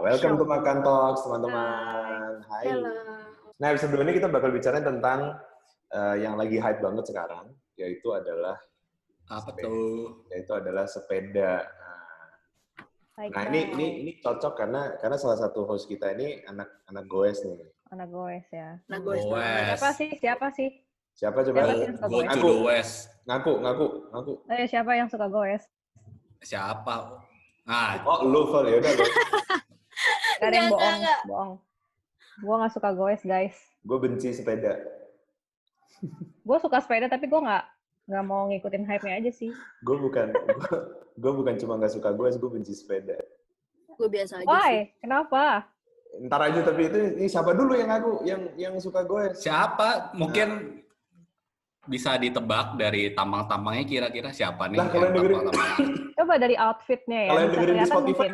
welcome to Makan Talks, teman-teman. Hai. Halo. Nah, episode ini kita bakal bicara tentang eh, yang lagi hype banget sekarang, yaitu adalah Apa sepeda. tuh? Yaitu adalah sepeda. Nah, Baik, Nah, ini ini ini cocok karena karena salah satu host kita ini anak anak goes nih. anak goes ya. Nah, gue Goes. Siapa sih? Siapa sih? Siapa coba? Siapa yang suka go to Aku. the west. Ngaku, ngaku, ngaku. Ayo siapa yang suka goes? Siapa? Nah, Oh, lu Val, ya udah. Gak ada yang bohong. enggak, Bohong. Gua nggak suka goes guys. Gue benci sepeda. Gue suka sepeda tapi gue nggak nggak mau ngikutin hype-nya aja sih. Gue bukan gue bukan cuma nggak suka goes, gue benci sepeda. Gue biasa aja sih. Why? Kenapa? Ntar aja tapi itu ini siapa dulu yang aku yang yang suka goes? siapa? Mungkin bisa ditebak dari tampang-tampangnya kira-kira siapa nih? Lah, kalau yang yang dengerin-? Coba dari outfitnya ya. Kalau dengerin di Spotify mungkin.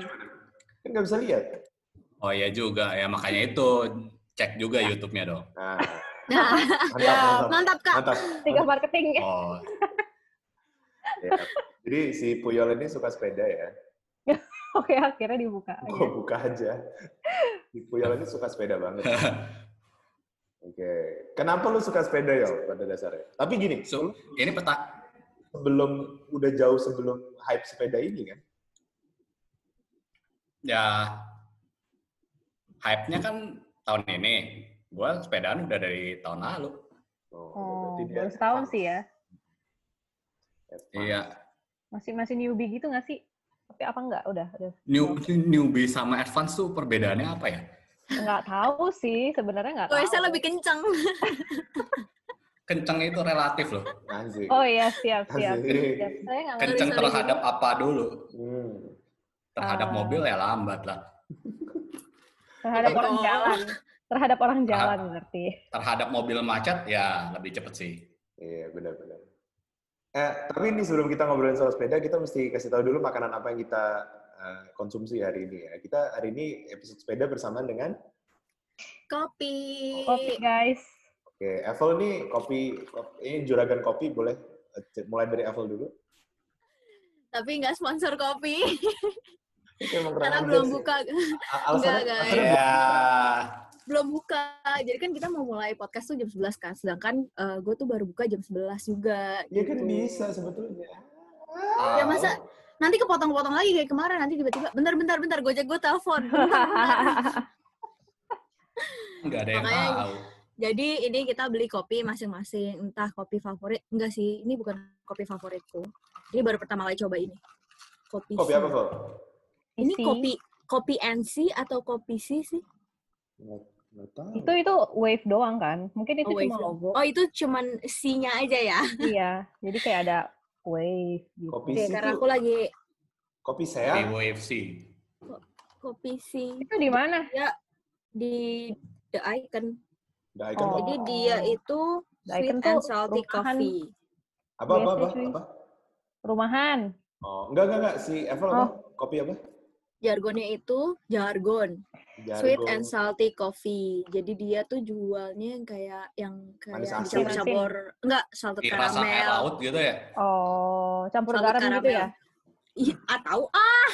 Kan nggak bisa lihat. Oh iya juga ya makanya itu cek juga YouTube-nya dong. Nah, Nah, mantap, Ya, mantap, mantap kak. mantap. Tiga marketing. Oh, Ya. Jadi si Puyol ini suka sepeda ya. Oke akhirnya dibuka. Gue aja. buka aja. Si Puyol ini suka sepeda banget. Oke. Kenapa lu suka sepeda ya pada dasarnya? Tapi gini, so, ini peta sebelum udah jauh sebelum hype sepeda ini kan? ya hype-nya kan tahun ini. Gua sepedaan udah dari tahun lalu. Oh, dia baru setahun sih ya. Iya. Masih masih newbie gitu nggak sih? Tapi apa enggak? Udah, udah. New, newbie sama advance tuh perbedaannya apa ya? Nggak tahu sih, sebenarnya nggak tahu. Gue lebih kenceng. Kenceng itu relatif loh. Anjing. Oh iya, siap, siap. Siap. Saya nggak. Kenceng terhadap apa dulu? Hmm. Terhadap Ah. mobil ya lambat lah. Terhadap orang jalan. Terhadap orang jalan berarti. Terhadap mobil macet ya lebih cepet sih. Iya, benar-benar. Eh, tapi ini sebelum kita ngobrolin soal sepeda, kita mesti kasih tahu dulu makanan apa yang kita eh, konsumsi hari ini ya. Kita hari ini episode sepeda bersamaan dengan Kopi. Kopi guys. Oke, Evel nih kopi, kopi- ini juragan kopi boleh eh, mulai dari Evel dulu. Tapi nggak sponsor kopi. Karena belum buka. Enggak, guys. Ya, belum buka. Jadi kan kita mau mulai podcast tuh jam 11 kan. Sedangkan gue tuh baru buka jam 11 juga. Ya kan gitu. bisa sebetulnya. Ya masa nanti kepotong-potong lagi kayak kemarin nanti tiba-tiba bentar bentar bentar gojek gue telepon nggak ada yang Makanya- tahu. jadi ini kita beli kopi masing-masing entah kopi favorit enggak sih ini bukan kopi favoritku ini baru pertama kali coba ini kopi Kopi apa, Vel? Ini kopi kopi NC atau kopi C sih Nggak, nggak tahu. Itu itu wave doang kan? Mungkin itu oh, wave cuma logo. oh itu cuman C-nya aja ya Iya. Jadi kayak ada wave gitu. Kopi Oke, C karena itu aku lagi kopi Di sehat. WFC. kopi C Itu di mana? di The Icon Nggak icon Oh. jadi dia itu The sweet Icon and salty rumahan. coffee Apa, apa, Biasa, apa, apa? Rumahan. Oh, enggak, enggak, enggak. Si Evel apa? Oh. Kopi apa? Jargonnya itu jargon Sweet Jargon. and salty coffee. Jadi dia tuh jualnya yang kayak yang kayak dicampur-campur enggak salted rasa air caramel. laut gitu ya. Oh, campur Salted garam gitu ya? Ih, ah tahu ah.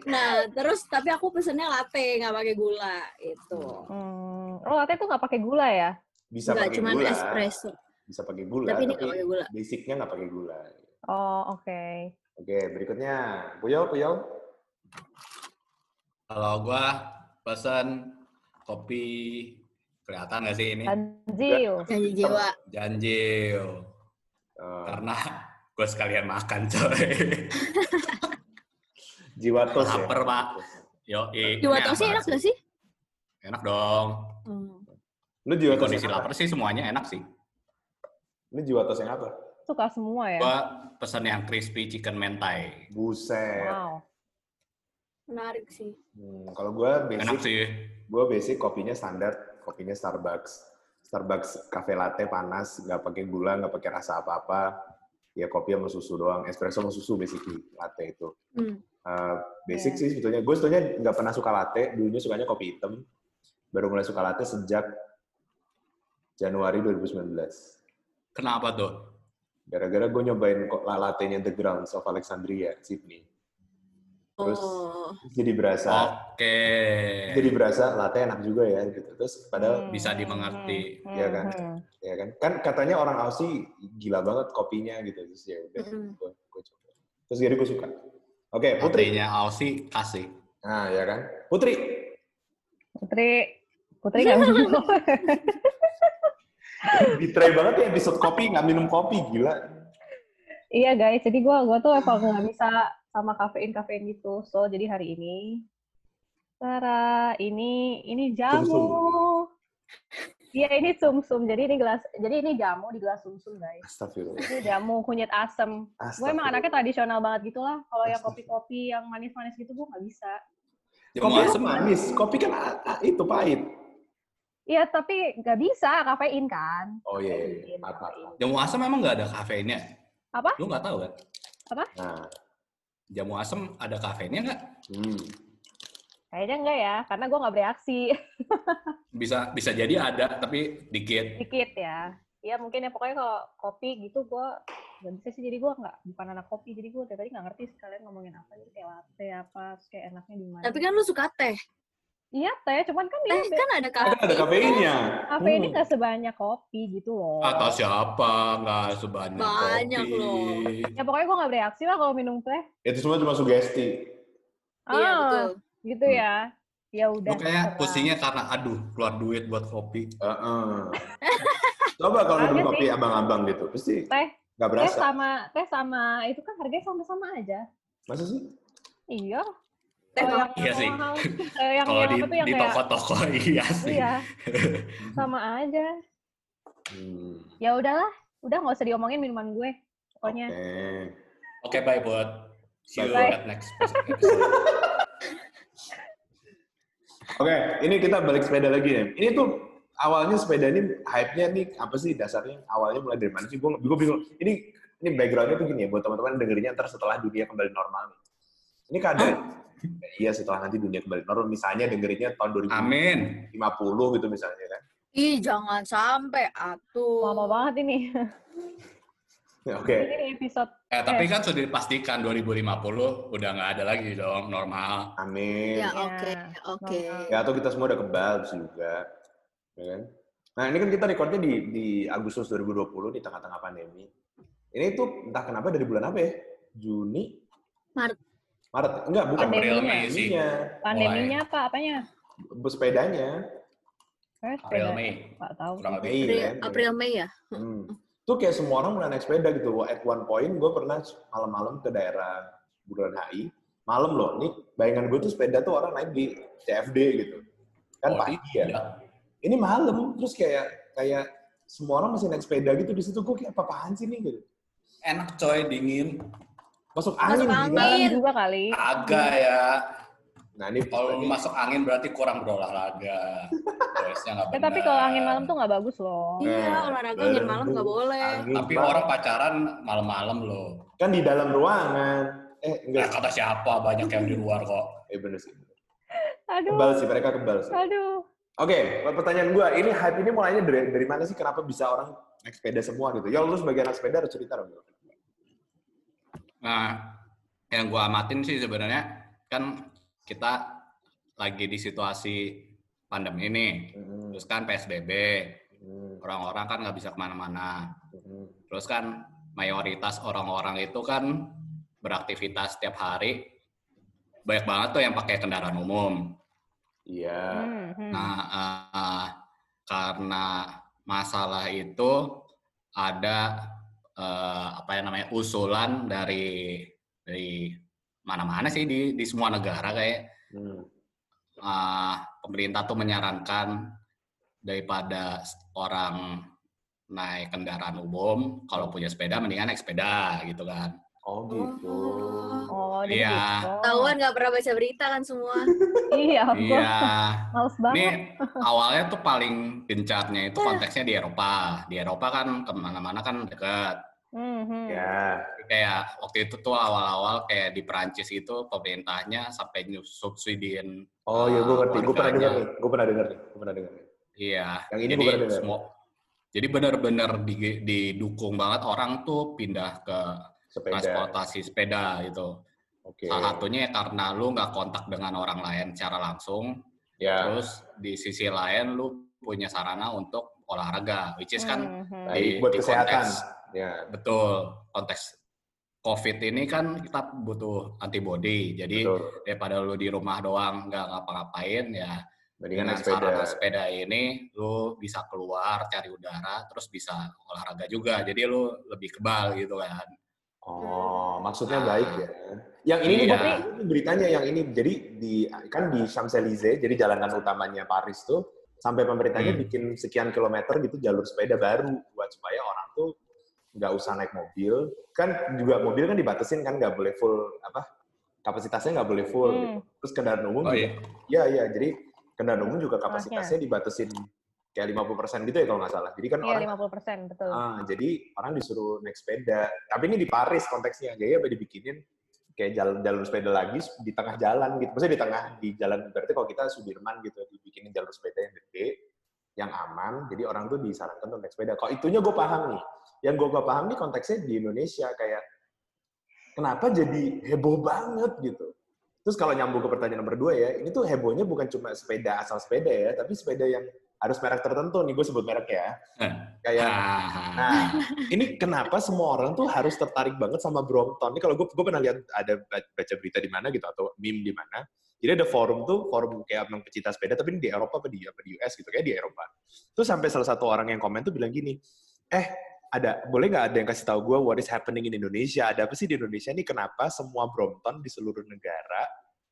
nah, terus tapi aku pesennya latte nggak pakai gula itu. Hmm. Oh, latte tuh nggak pakai gula ya? Bisa pakai cuman gula. espresso. Bisa pakai gula, Tapi tapi, ini nggak pakai gula. basicnya nggak pakai gula. Oh, oke. Oke, berikutnya. Puyol, Puyol. Kalau gua pesen kopi kelihatan nggak sih ini? Tanzil. Janji jiwa. Janjil. Eh, Karena gue sekalian makan coy. jiwa tos ya. Lapar, Pak. Yo, Jiwa tosnya enak gak sih? Enak dong. Hmm. Lu jiwa tos kondisi lapar sih semuanya enak sih. Lu jiwa tos yang apa? Suka semua ya? Gua pesen yang crispy chicken mentai. Buset. Wow. Menarik sih. Hmm, kalau gua Enak basic, sih. gua basic kopinya standar, kopinya Starbucks. Starbucks cafe latte panas, nggak pakai gula, nggak pakai rasa apa-apa. Ya kopi sama susu doang, espresso sama susu basically latte itu. Hmm. Uh, basic Iya. sih sebetulnya. Gue sebetulnya nggak pernah suka latte. Dulunya sukanya kopi hitam. Baru mulai suka latte sejak Januari 2019. Kenapa tuh? Gara-gara gue nyobain kok latte-nya The Grounds of Alexandria, Sydney. Terus Oh. jadi berasa Oke. jadi berasa latte enak juga ya gitu. Terus padahal Hmm, bisa hmm, dimengerti. hmm, Iya kan? hmm. ya kan kan katanya orang Aussie gila banget kopinya gitu terus ya udah Mm-mm. gue gue coba terus jadi gue suka oke Putri Latte-nya Aussie kasih. nah ya kan Putri Putri, Putri minum. betray banget ya episode kopi nggak minum kopi gila Iya guys, jadi gua gua tuh emang nggak bisa sama kafein kafein gitu. So jadi hari ini, Tara, ini ini jamu. Iya ini sumsum. Jadi ini gelas, jadi ini jamu di gelas sumsum guys. Astagfirullah Ini jamu kunyit asem. Gue emang anaknya tradisional banget gitu lah. Kalau yang kopi-kopi yang manis-manis gitu gue nggak bisa. Jamu kopi asem asam manis kopi kan ah, ah, itu pahit Iya tapi nggak bisa kafein kan. oh iya iya, iya. Maaf kafein. Jamu asam emang nggak ada kafeinnya? Apa? Lu nggak tahu kan? nah Jamu asam ada kafeinnya nggak? hmm. Kayaknya enggak ya, karena gue nggak bereaksi Bisa bisa jadi ada tapi dikit. dikit ya. Iya mungkin ya pokoknya kalau kopi gitu gue nggak bisa sih jadi gue nggak bukan anak kopi jadi gue dari tadi nggak ngerti sekalian ngomongin apa jadi kayak latte apa terus kayak enaknya di mana. Tapi kan lu suka teh. Iya teh cuman kan Teh dia kan ada ada ada kafein. kafeinnya kafe ini Hmm. nggak sebanyak kopi gitu loh. Atau siapa nggak sebanyak Banyak kopi. loh. Ya pokoknya gue nggak bereaksi lah kalau minum teh. itu semua cuma sugesti Iya Ah, betul. Gitu Hmm. ya. Ya Lu udah. kayak terserah. pusingnya karena aduh keluar duit buat kopi. Heeh. coba kalau minum Ada kopi abang-abang gitu pasti Teh, nggak teh berasa sama teh sama itu kan harganya sama-sama aja. masa sih Iya. Iya sih. mahal, eh, yang, Kalau yang di, yang di toko-toko iya sih. Iya. Sama aja. hmm. Ya udahlah, udah nggak usah diomongin minuman gue. Pokoknya. Oke. Oke, bye buat see you Bye. at next. Oke, ini kita balik sepeda lagi nih. Ini tuh awalnya sepeda ini hype-nya nih apa sih dasarnya? Awalnya mulai dari mana sih? Gue gue bingung. Ini ini background-nya tuh gini ya buat teman-teman dengerinnya ntar setelah dunia kembali normal nih. Ini keadaan iya setelah nanti dunia kembali normal misalnya dengerinnya tahun 2050 Amin. gitu misalnya kan. Ih, jangan sampai atuh. Lama banget ini. Ya, Oke. Ini episode Eh, tapi kan sudah dipastikan 2050 udah nggak ada lagi dong normal. Amin. Ya, Ya, oke, oke. normal. Ya atau kita semua udah kebal juga. Ya kan? Nah, ini kan kita recordnya di di Agustus 2020 di tengah-tengah pandemi. Ini tuh entah kenapa dari bulan apa ya? Juni? Maret. Maret. Enggak, bukan. April Pandeminya. Mei sih. Pandeminya. pandeminya apa? Apanya? Sepedanya. Eh, April. Mei. Nggak tahu. Kurang lebih. Mei April, kan? April Mei ya? Hmm. Tuh kayak semua orang mulai naik sepeda gitu. At one point gue pernah malam-malam ke daerah Bundaran HI. Malam loh, nih bayangan gue tuh sepeda tuh orang naik di CFD gitu. Kan Oh, pagi iya. ya. Ini malam, terus kayak kayak semua orang masih naik sepeda gitu di situ gue kayak apa-apaan sih nih gitu. Enak coy, dingin. Masuk Masuk angin, angin. gila. Malam juga kali. Agak ya. Nah ini Kalau ini- masuk angin berarti kurang berolahraga. Ya, tapi kalau angin malam tuh nggak bagus loh. Iya, Nah, olahraga angin malam nggak boleh. angin, Tapi Pak. orang pacaran malam-malam loh. kan di dalam ruangan. Eh Nah, enggak. kata siapa banyak yang di luar kok. Eh bener sih. Aduh. Kebal sih mereka kebal sih. Aduh. Oke, pertanyaan gue, ini hype ini mulainya dari dari mana sih? Kenapa bisa orang naik sepeda semua gitu? Ya lu sebagai anak sepeda harus cerita dong. Nah, yang gua amatin sih sebenarnya kan kita lagi di situasi pandemi ini. Hmm, Terus kan PSBB, hmm, orang-orang kan nggak bisa ke mana-mana. hmm. Terus kan mayoritas orang-orang itu kan beraktivitas setiap hari. Banyak banget tuh yang pakai kendaraan umum. Iya. Nah, eh, karena masalah itu ada eh, apa yang namanya usulan dari dari mana-mana sih di di semua negara kayak Hmm. eh, pemerintah tuh menyarankan daripada orang naik kendaraan umum kalau punya sepeda mendingan naik sepeda gitu kan. Oh gitu. Oh, jadi Iya. gitu. Tahuan nggak pernah baca berita kan semua. Iya, gua Iya. males Ini banget. awalnya tuh paling gencarnya itu konteksnya di Eropa. Di Eropa kan ke mana-mana kan dekat. Hmm, hmm. Ya. Kayak waktu itu tuh awal-awal kayak di Perancis itu pemerintahnya sampai subsidiin. Oh iya, gue ngerti. Gue pernah dengar nih. Gue pernah dengar nih. Gue pernah dengar nih. Iya. Yang ini jadi bukan dengar. semua. Jadi benar-benar di- didukung banget orang tuh pindah ke Sepeda. transportasi sepeda gitu. Oke. Salah satunya ya karena lu nggak kontak dengan orang lain secara langsung. Ya. Terus di sisi lain lu punya sarana untuk olahraga, which is kan Mhm. Baik di- buat di kesehatan. konteks- Ya. betul konteks COVID ini kan kita butuh antibody. Jadi Betul. daripada lu di rumah doang nggak ngapa-ngapain ya Mendingan dengan sepeda. sarana sepeda ini lu bisa keluar cari udara terus bisa olahraga juga. Jadi lu lebih kebal gitu kan. Oh, maksudnya Ah. baik ya. Yang ini nih Iya. ini beritanya yang ini jadi di kan di Champs-Élysées, jadi jalanan utamanya Paris tuh sampai pemerintahnya Hmm. bikin sekian kilometer gitu jalur sepeda baru buat supaya orang tuh nggak usah naik mobil. Kan juga mobil kan dibatasin kan nggak boleh full apa kapasitasnya nggak boleh full. Hmm. gitu. Terus kendaraan umum Oh juga iya. Iya, iya. Jadi kendaraan umum juga kapasitasnya dibatasin kayak 50% gitu ya kalau nggak salah. Jadi kan Iya, orang 50%, betul. ah, jadi orang disuruh naik sepeda. Tapi ini di Paris konteksnya. Jadi apa dibikinin kayak jalan jalur sepeda lagi di tengah jalan gitu. Maksudnya di tengah di jalan berarti kalau kita Sudirman gitu dibikinin jalur sepeda yang gede yang aman, jadi orang tuh disarankan untuk naik sepeda. Kalau itunya gue paham nih. Yang gue gak paham nih konteksnya di Indonesia kayak kenapa jadi heboh banget gitu. Terus kalau nyambung ke pertanyaan nomor dua ya, ini tuh hebohnya bukan cuma sepeda asal sepeda ya, tapi sepeda yang harus merek tertentu nih, gue sebut merek ya. Eh. Kayak, Ah. nah, ini kenapa semua orang tuh harus tertarik banget sama Brompton? Ini kalau gue, gue pernah lihat ada baca berita di mana gitu, atau meme di mana. Jadi ada forum tuh, forum kayak memang pecinta sepeda, tapi ini di Eropa apa di, apa di US gitu, kayak di Eropa. Terus sampai salah satu orang yang komen tuh bilang gini, eh ada boleh nggak ada yang kasih tahu gue what is happening in Indonesia? Ada apa sih di Indonesia nih? Kenapa semua Brompton di seluruh negara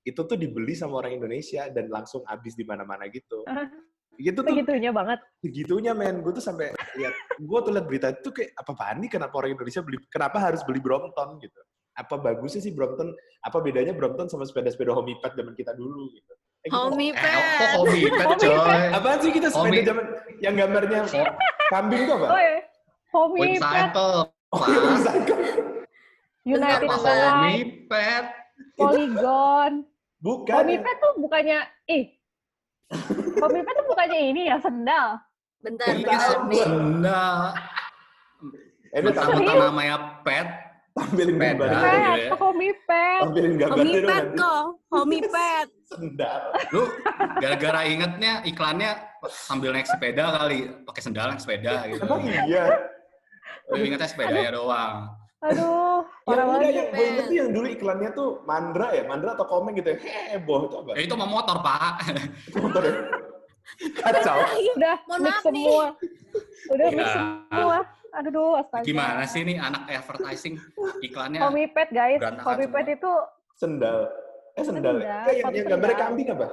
itu tuh dibeli sama orang Indonesia dan langsung habis di mana-mana gitu? Gitu tuh Segitunya banget. segitunya men gue tuh sampai lihat gue tuh lihat berita itu kayak apa apaan nih kenapa orang Indonesia beli kenapa harus beli Brompton gitu apa bagusnya sih Brompton apa bedanya Brompton sama sepeda-sepeda homipad zaman kita dulu gitu Eh, gitu. Homie Eh, kok coy? apaan sih kita sepeda zaman yang gambarnya kambing tuh apa Oh, ya. Pet, cycle. oh, Pak. Misalkan. United pet? Polygon. bukan Homie Pet tuh bukannya, ih, Homie Pet tuh bukannya ini ya, sendal. Bentar, Bentar. Sendal. eh Mentang-mentang namanya pet. Tampilin Sepeda. gambarnya Ah, Pet, gitu ya. Homie Pet. tampilin gambarnya Homie dong pet nanti kok. Homie pet. sendal Lu gara-gara ingetnya iklannya sambil naik sepeda kali, pakai sendal naik sepeda gitu. emang iya Lu ingetnya sepedanya doang. Aduh, yang banget. yang gue inget yang dulu iklannya tuh Mandra ya Mandra atau Komeng gitu ya heboh itu apa Ya itu mau motor, Pak. Itu motor ya? kacau Udah Mohon mix semua. Udah mix Ya. semua. Aduh, duh, astaga. Gimana sih nih anak advertising iklannya? Homie Pet, guys. Semua. Pet itu, sendal eh sendal, Sendal, Kayak yang, yang gambarnya kambing apa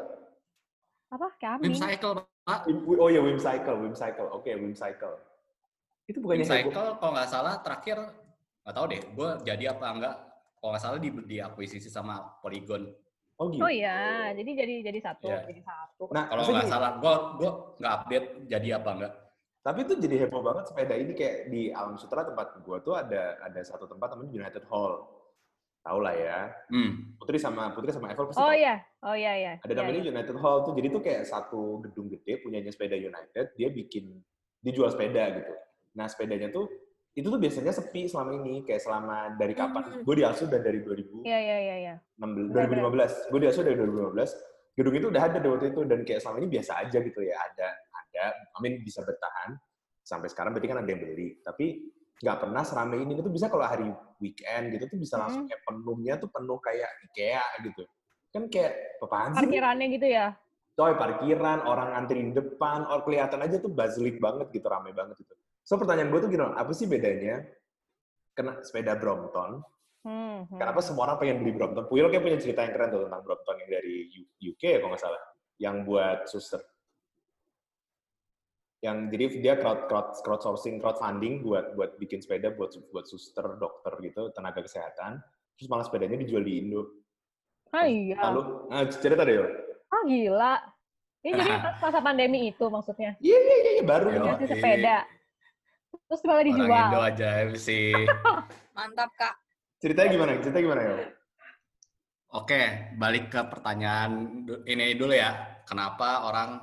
apa, Wim kambing. Cycle, Pak. Wim- oh ya Wim Cycle Wim Cycle oke Wim Cycle itu Wim bukannya heboh Cycle kalau nggak salah terakhir nggak tahu deh, gue jadi apa enggak? Kalau nggak salah di diakuisisi sama Polygon. oh gitu Oh iya, jadi jadi jadi satu, Iya. jadi satu. nah Kalau nggak salah, gue gue nggak update jadi apa enggak. Tapi itu jadi heboh banget sepeda ini kayak di Alam Sutra tempat gua tuh ada ada satu tempat namanya United Hall. Tahu lah ya. Hmm. Putri sama Putri sama Evel pasti Oh iya, oh iya iya. ada Iya, namanya iya. United Hall tuh. Jadi tuh kayak satu gedung gede punyanya sepeda United dia bikin dijual sepeda gitu. Nah sepedanya tuh itu tuh biasanya sepi selama ini. Kayak selama dari kapan? Hmm. gue di Asu dan dari 2000 Iya iya iya iya. 16, Benar, 2015 gue di Asu dari 2015 gedung itu udah ada dari waktu itu dan kayak selama ini biasa aja gitu ya ada ada amin bisa bertahan. Sampai sekarang berarti kan ada yang beli. Tapi nggak pernah seramai ini. Itu bisa kalau hari weekend gitu tuh bisa langsung Hmm. kayak penuhnya tuh penuh kayak IKEA gitu. Kan kayak apaan sih? Parkirannya gitu ya. coy parkiran orang ngantri di depan or kelihatan aja tuh bazlik banget gitu rame banget itu. So pertanyaan gue tuh gini apa sih bedanya kena sepeda Brompton? Hmm, hmm. kenapa semua orang pengen beli Brompton? Puyol kayak punya cerita yang keren tuh tentang Brompton yang dari UK ya kalau nggak salah. Yang buat suster yang jadi dia crowd crowd crowdsourcing crowdfunding buat buat bikin sepeda buat buat suster dokter gitu tenaga kesehatan terus malah sepedanya dijual di Indo Ah iya. lalu nah, cerita deh yo Ah gila. Ini jadi pas masa pandemi itu maksudnya. iya iya iya iya, baru. Dikasih iya. sepeda. Terus malah Orang dijual. Indo aja sih. Mantap, Kak. ceritanya gimana ceritanya gimana yo Oke, balik ke pertanyaan ini dulu ya. Kenapa orang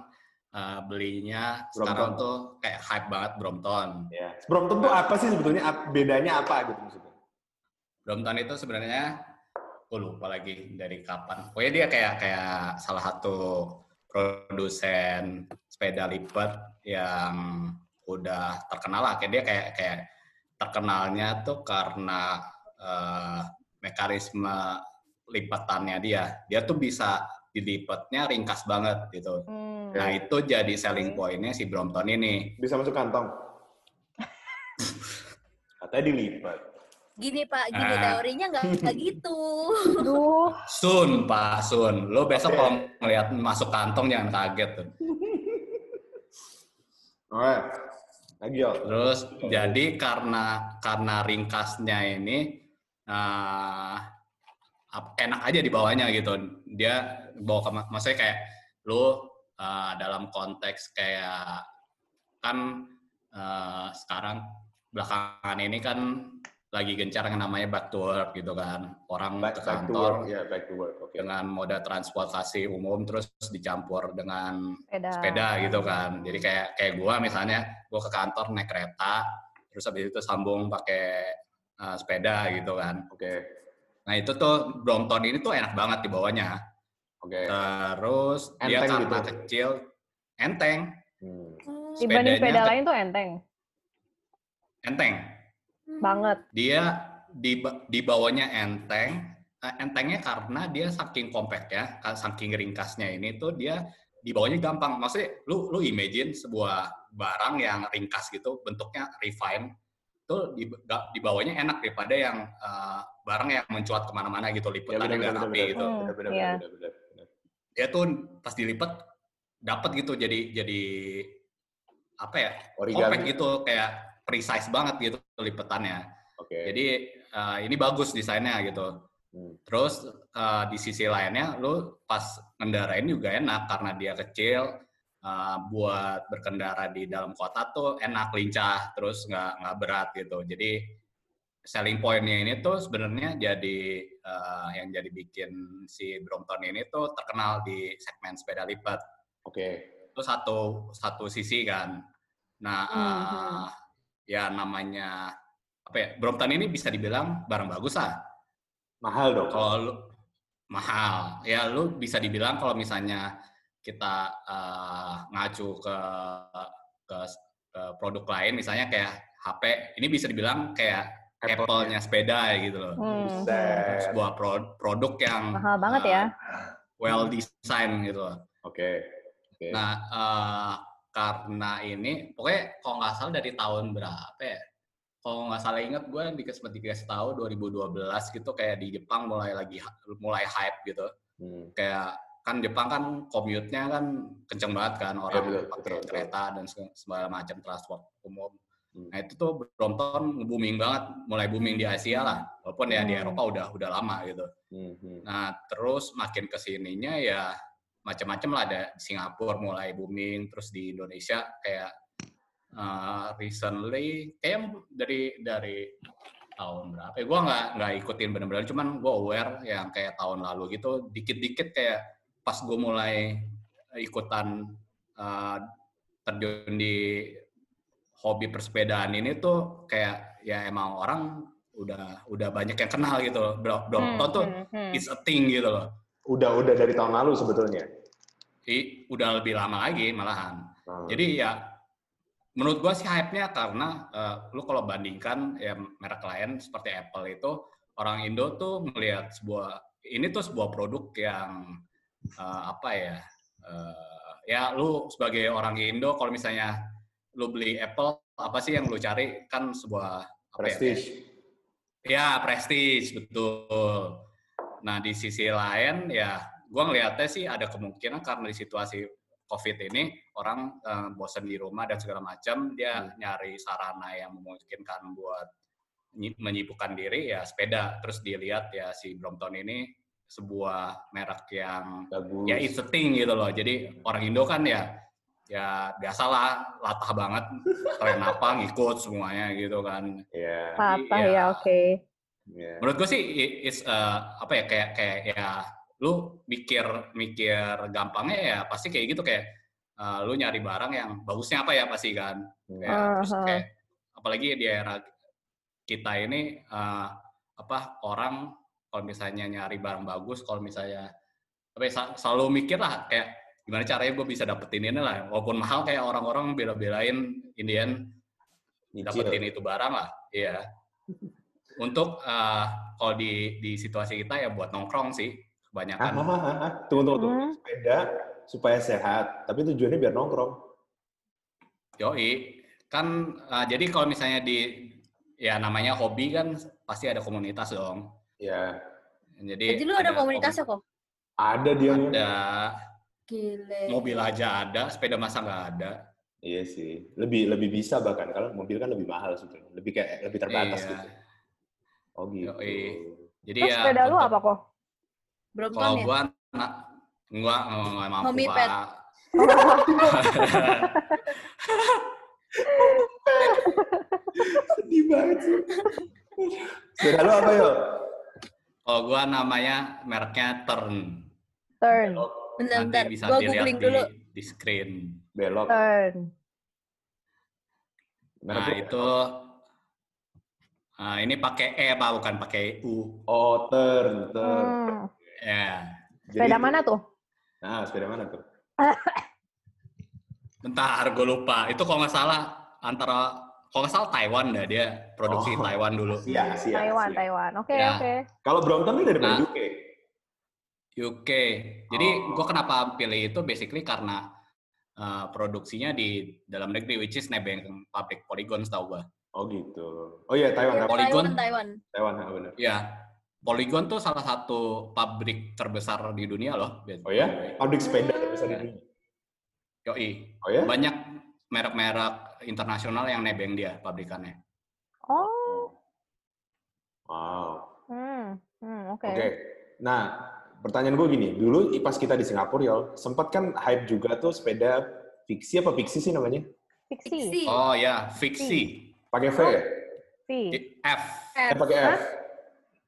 eh, belinya sekarang Brompton. tuh kayak hype banget Brompton? Ya. Brompton tuh apa sih sebetulnya? Bedanya apa gitu maksudnya? Brompton itu sebenarnya gue lupa lagi dari kapan. Pokoknya dia kayak kayak salah satu produsen sepeda lipat yang udah terkenal lah. Kayak dia kayak kayak terkenalnya tuh karena eh, mekanisme lipatannya dia. Dia tuh bisa dilipatnya ringkas banget gitu. Hmm. Nah itu jadi selling point-nya si Brompton ini. Bisa masuk kantong. Katanya dilipat. Gini Pak, gini Ah. teorinya nggak gitu. Aduh, Sun, Pak Sun. Lo besok Oke. kalau ngeliat masuk kantong jangan kaget tuh. Oke. Lagi yo. Terus jadi karena karena ringkasnya ini eh, ap- enak aja dibawanya gitu. Dia bawa ke maksudnya kayak lu eh, dalam konteks kayak kan eh, sekarang belakangan ini kan lagi gencar yang namanya back to work gitu kan. Orang Back, ke back to kantor work. Ya, back to work. Oke. dengan moda transportasi umum terus dicampur dengan sepeda. sepeda gitu kan. Jadi kayak kayak gua misalnya gua ke kantor naik kereta, terus habis itu sambung pakai uh, sepeda gitu kan. Oke. Nah itu tuh Brompton ini tuh enak banget dibawanya. Oke. Terus dia Enteng karena gitu. kecil, enteng, Hmm. Dibanding sepeda ke- lain tuh enteng enteng. banget. Dia di di bawahnya enteng, eh, entengnya karena dia saking compact ya, saking ringkasnya ini tuh dia di bawahnya gampang. Maksudnya lu lu imagine sebuah barang yang ringkas gitu, bentuknya refine, tuh di, di bawahnya enak daripada yang eh, barang yang mencuat ke mana-mana gitu, Ya liputannya benar nggak rapi gitu. Hmm, Benar benar iya. benar benar. benar. Dia tuh pas dilipat dapat gitu, jadi jadi apa ya? Compact Origami. gitu, kayak precise banget gitu lipatannya. Oke. Jadi eh, ini bagus desainnya gitu. Hmm. Terus eh, di sisi lainnya, lu pas ngendarain juga enak karena dia kecil. eh, buat berkendara di dalam kota tuh enak, lincah, terus nggak nggak berat gitu. Jadi selling point-nya ini tuh sebenarnya jadi eh, yang jadi bikin si Brompton ini tuh terkenal di segmen sepeda lipat Oke. itu satu satu sisi kan. Nah, Hmm, eh, ya namanya apa ya? Brompton ini bisa dibilang barang bagus lah. Mahal dong. Kalau lu mahal, ya lu bisa dibilang kalau misalnya kita eh, ngacu ke, ke ke produk lain, misalnya kayak HP, ini bisa dibilang kayak Apple-nya. Sepeda gitu loh. Hmm. Buset. Sebuah pro- produk yang Mahal banget eh, ya. well design gitu loh. Oke. Oke. Nah, eh, karena ini, pokoknya kalau nggak salah dari tahun berapa ya? Kalau nggak salah ingat gue di sempat dikasih tahu 2012 gitu kayak di Jepang mulai lagi mulai hype gitu. Hmm. Kayak kan Jepang kan commute-nya kan kenceng banget kan orang betul, pakai betul, betul. kereta dan seg- segala macam transport umum. Nah itu tuh Brompton booming banget, mulai booming di Asia lah. Walaupun ya di Hmm. Eropa udah udah lama gitu. Hmm. Hmm. Nah, terus makin ke sininya ya macam-macam lah ada Singapura mulai booming, terus di Indonesia kayak uh, recently kayak dari dari tahun berapa? Ya, gue nggak nggak ikutin bener-bener, cuman gue aware yang kayak tahun lalu gitu, dikit-dikit kayak pas gue mulai ikutan uh, terjun di hobi persepedaan ini tuh kayak ya emang orang udah udah banyak yang kenal gitu loh. Bro- Brompton tuh Hmm, hmm, hmm. it's a thing gitu loh. Udah udah dari tahun lalu sebetulnya. I, udah lebih lama lagi malahan. Hmm. Jadi ya menurut gua sih hype-nya karena eh, lu kalau bandingkan ya merek lain seperti Apple itu orang Indo tuh melihat sebuah ini tuh sebuah produk yang eh, apa ya eh, ya lu sebagai orang Indo kalau misalnya lu beli Apple apa sih yang lu cari kan sebuah apa ya, prestige. Ya, prestige, betul. Nah, di sisi lain, ya, gue ngelihatnya sih ada kemungkinan karena di situasi COVID ini, orang eh, bosan di rumah dan segala macam, dia Hmm. nyari sarana yang memungkinkan buat nyi- menyibukkan diri, ya sepeda. Terus dilihat ya si Brompton ini sebuah merek yang Bagus. ya it's a thing gitu loh. Jadi orang Indo kan ya ya biasalah latah banget keren apa ngikut semuanya gitu kan Iya. Patah Iya. ya, oke. Iya. menurut gue sih is uh, apa ya kayak kayak ya lu mikir mikir gampangnya ya pasti kayak gitu kayak uh, lu nyari barang yang bagusnya apa ya pasti kan Iya. Kayak, terus Aha. kayak apalagi di era kita ini uh, apa orang kalau misalnya nyari barang bagus, kalau misalnya apa ya, selalu mikir lah kayak gimana caranya gue bisa dapetin ini lah. Walaupun mahal kayak orang-orang bela-belain Indian dapetin itu barang lah. Iya. Untuk eh, kalau di di situasi kita ya buat nongkrong sih kebanyakan. hah, hah, hah. Tunggu, tunggu, tunggu. Hmm. Sepeda supaya sehat, tapi tujuannya biar nongkrong. Yoi. Kan eh, jadi kalau misalnya di ya namanya hobi kan pasti ada komunitas dong. Ya, Jadi Jadi lu ada komunitasnya kok? ada dia. Ada Gile. mobil aja ada, sepeda masa nggak ada. Iya sih, lebih lebih bisa bahkan kalau mobil kan lebih mahal sebetulnya, lebih kayak lebih terbatas Iya. gitu. Oh gitu. Yoi. Jadi Terus ya sepeda lu apa kok? Brompton Kalau ya? gua nak gua nggak mampu pet. Pak. Sedih banget sih. Sepeda lu apa yo? Kalau gua namanya mereknya Turn. Turn, Bentar, Nanti bentar. bisa Gua dilihat googling di, dulu. di screen. Belok. turn. Merek Nah lu itu Nah, ini pakai E pak, bukan pakai U. Oh, turn, turn. Hmm. Ya. Jadi Sepeda mana tuh? Nah, sepeda mana tuh? Bentar, gue lupa. Itu kalau nggak salah antara kalau nggak salah Taiwan dah dia produksi Oh. Taiwan dulu. Asia. Taiwan, Asia. Taiwan. Oke, Ya. oke. Kalau Brompton ini dari Nah. UK. UK. Jadi Oh. gue kenapa pilih itu basically karena uh, produksinya di dalam negeri, which is nebeng pabrik Polygon setahu gue. Oh gitu. Oh iya, Taiwan, Taiwan, Taiwan. Polygon. Taiwan. Taiwan, ah, benar. Ya, Polygon tuh salah satu pabrik terbesar di dunia loh. Oh ya? Pabrik sepeda terbesar di dunia. Yoi. Oh ya? Banyak merek-merek internasional yang nebeng dia pabrikannya. Oh, Wow. hmm, hmm, oke. Oke. Nah, pertanyaan gue gini, dulu pas kita di Singapura ya, sempat kan hype juga tuh sepeda fiksi apa fiksi sih namanya? Fiksi, Fiksi. Oh ya, Fixie. Pakai V ya? V. I- F. Eh, pakai F.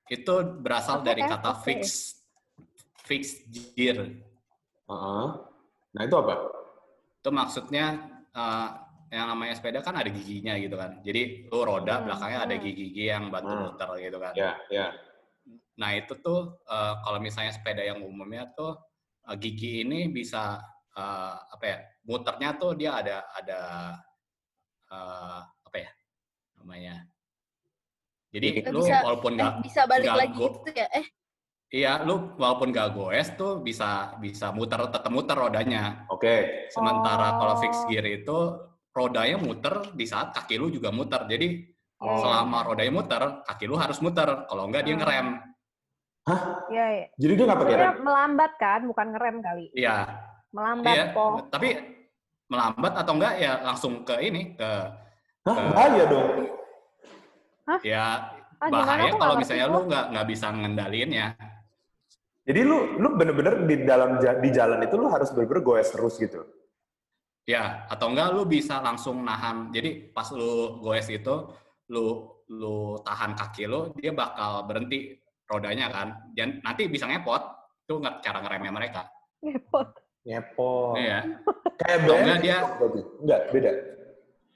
Itu berasal dari F, kata fix. Fix gear. Heeh. Nah, itu apa? Itu maksudnya eh, yang namanya sepeda kan ada giginya gitu kan. Jadi lu roda Hmm, belakangnya ada hmm. gigi-gigi yang bantu Hmm. muter gitu kan. Ya, ya. Nah itu tuh eh, kalau misalnya sepeda yang umumnya tuh eh, gigi ini bisa eh, apa ya muternya tuh dia ada ada eh, apa ya namanya. Jadi lu Bisa- walaupun Eh, nggak bisa balik nggak lagi go- gitu ya? Eh, iya lu walaupun nggak goes tuh bisa bisa muter tetap muter rodanya. Oke. Sementara kalau fix Oh. gear itu rodanya muter di saat kaki lu juga muter. Jadi Oh. selama rodanya muter, kaki lu harus muter. Kalau enggak dia Hmm. Ngerem. Iya, iya. Jadi dia nggak pakai rem? melambat kan, bukan ngerem kali. Iya, Melambat iya. kok. Tapi melambat atau enggak ya langsung ke ini ke Hah, Eh, bahaya dong. ya Ah, bahaya kalau misalnya lu nggak nggak bisa ngendaliin ya. Jadi lu lu bener-bener di dalam di jalan itu lu harus bener-bener goes terus gitu. Ya, atau enggak lu bisa langsung nahan. Jadi pas lu goes itu lu lu tahan kaki lu, dia bakal berhenti rodanya kan. Dan nanti bisa ngepot. Itu nggak cara ngeremnya mereka. Ngepot. Nyepot. Iya. Kayak enggak dia-? Enggak, beda.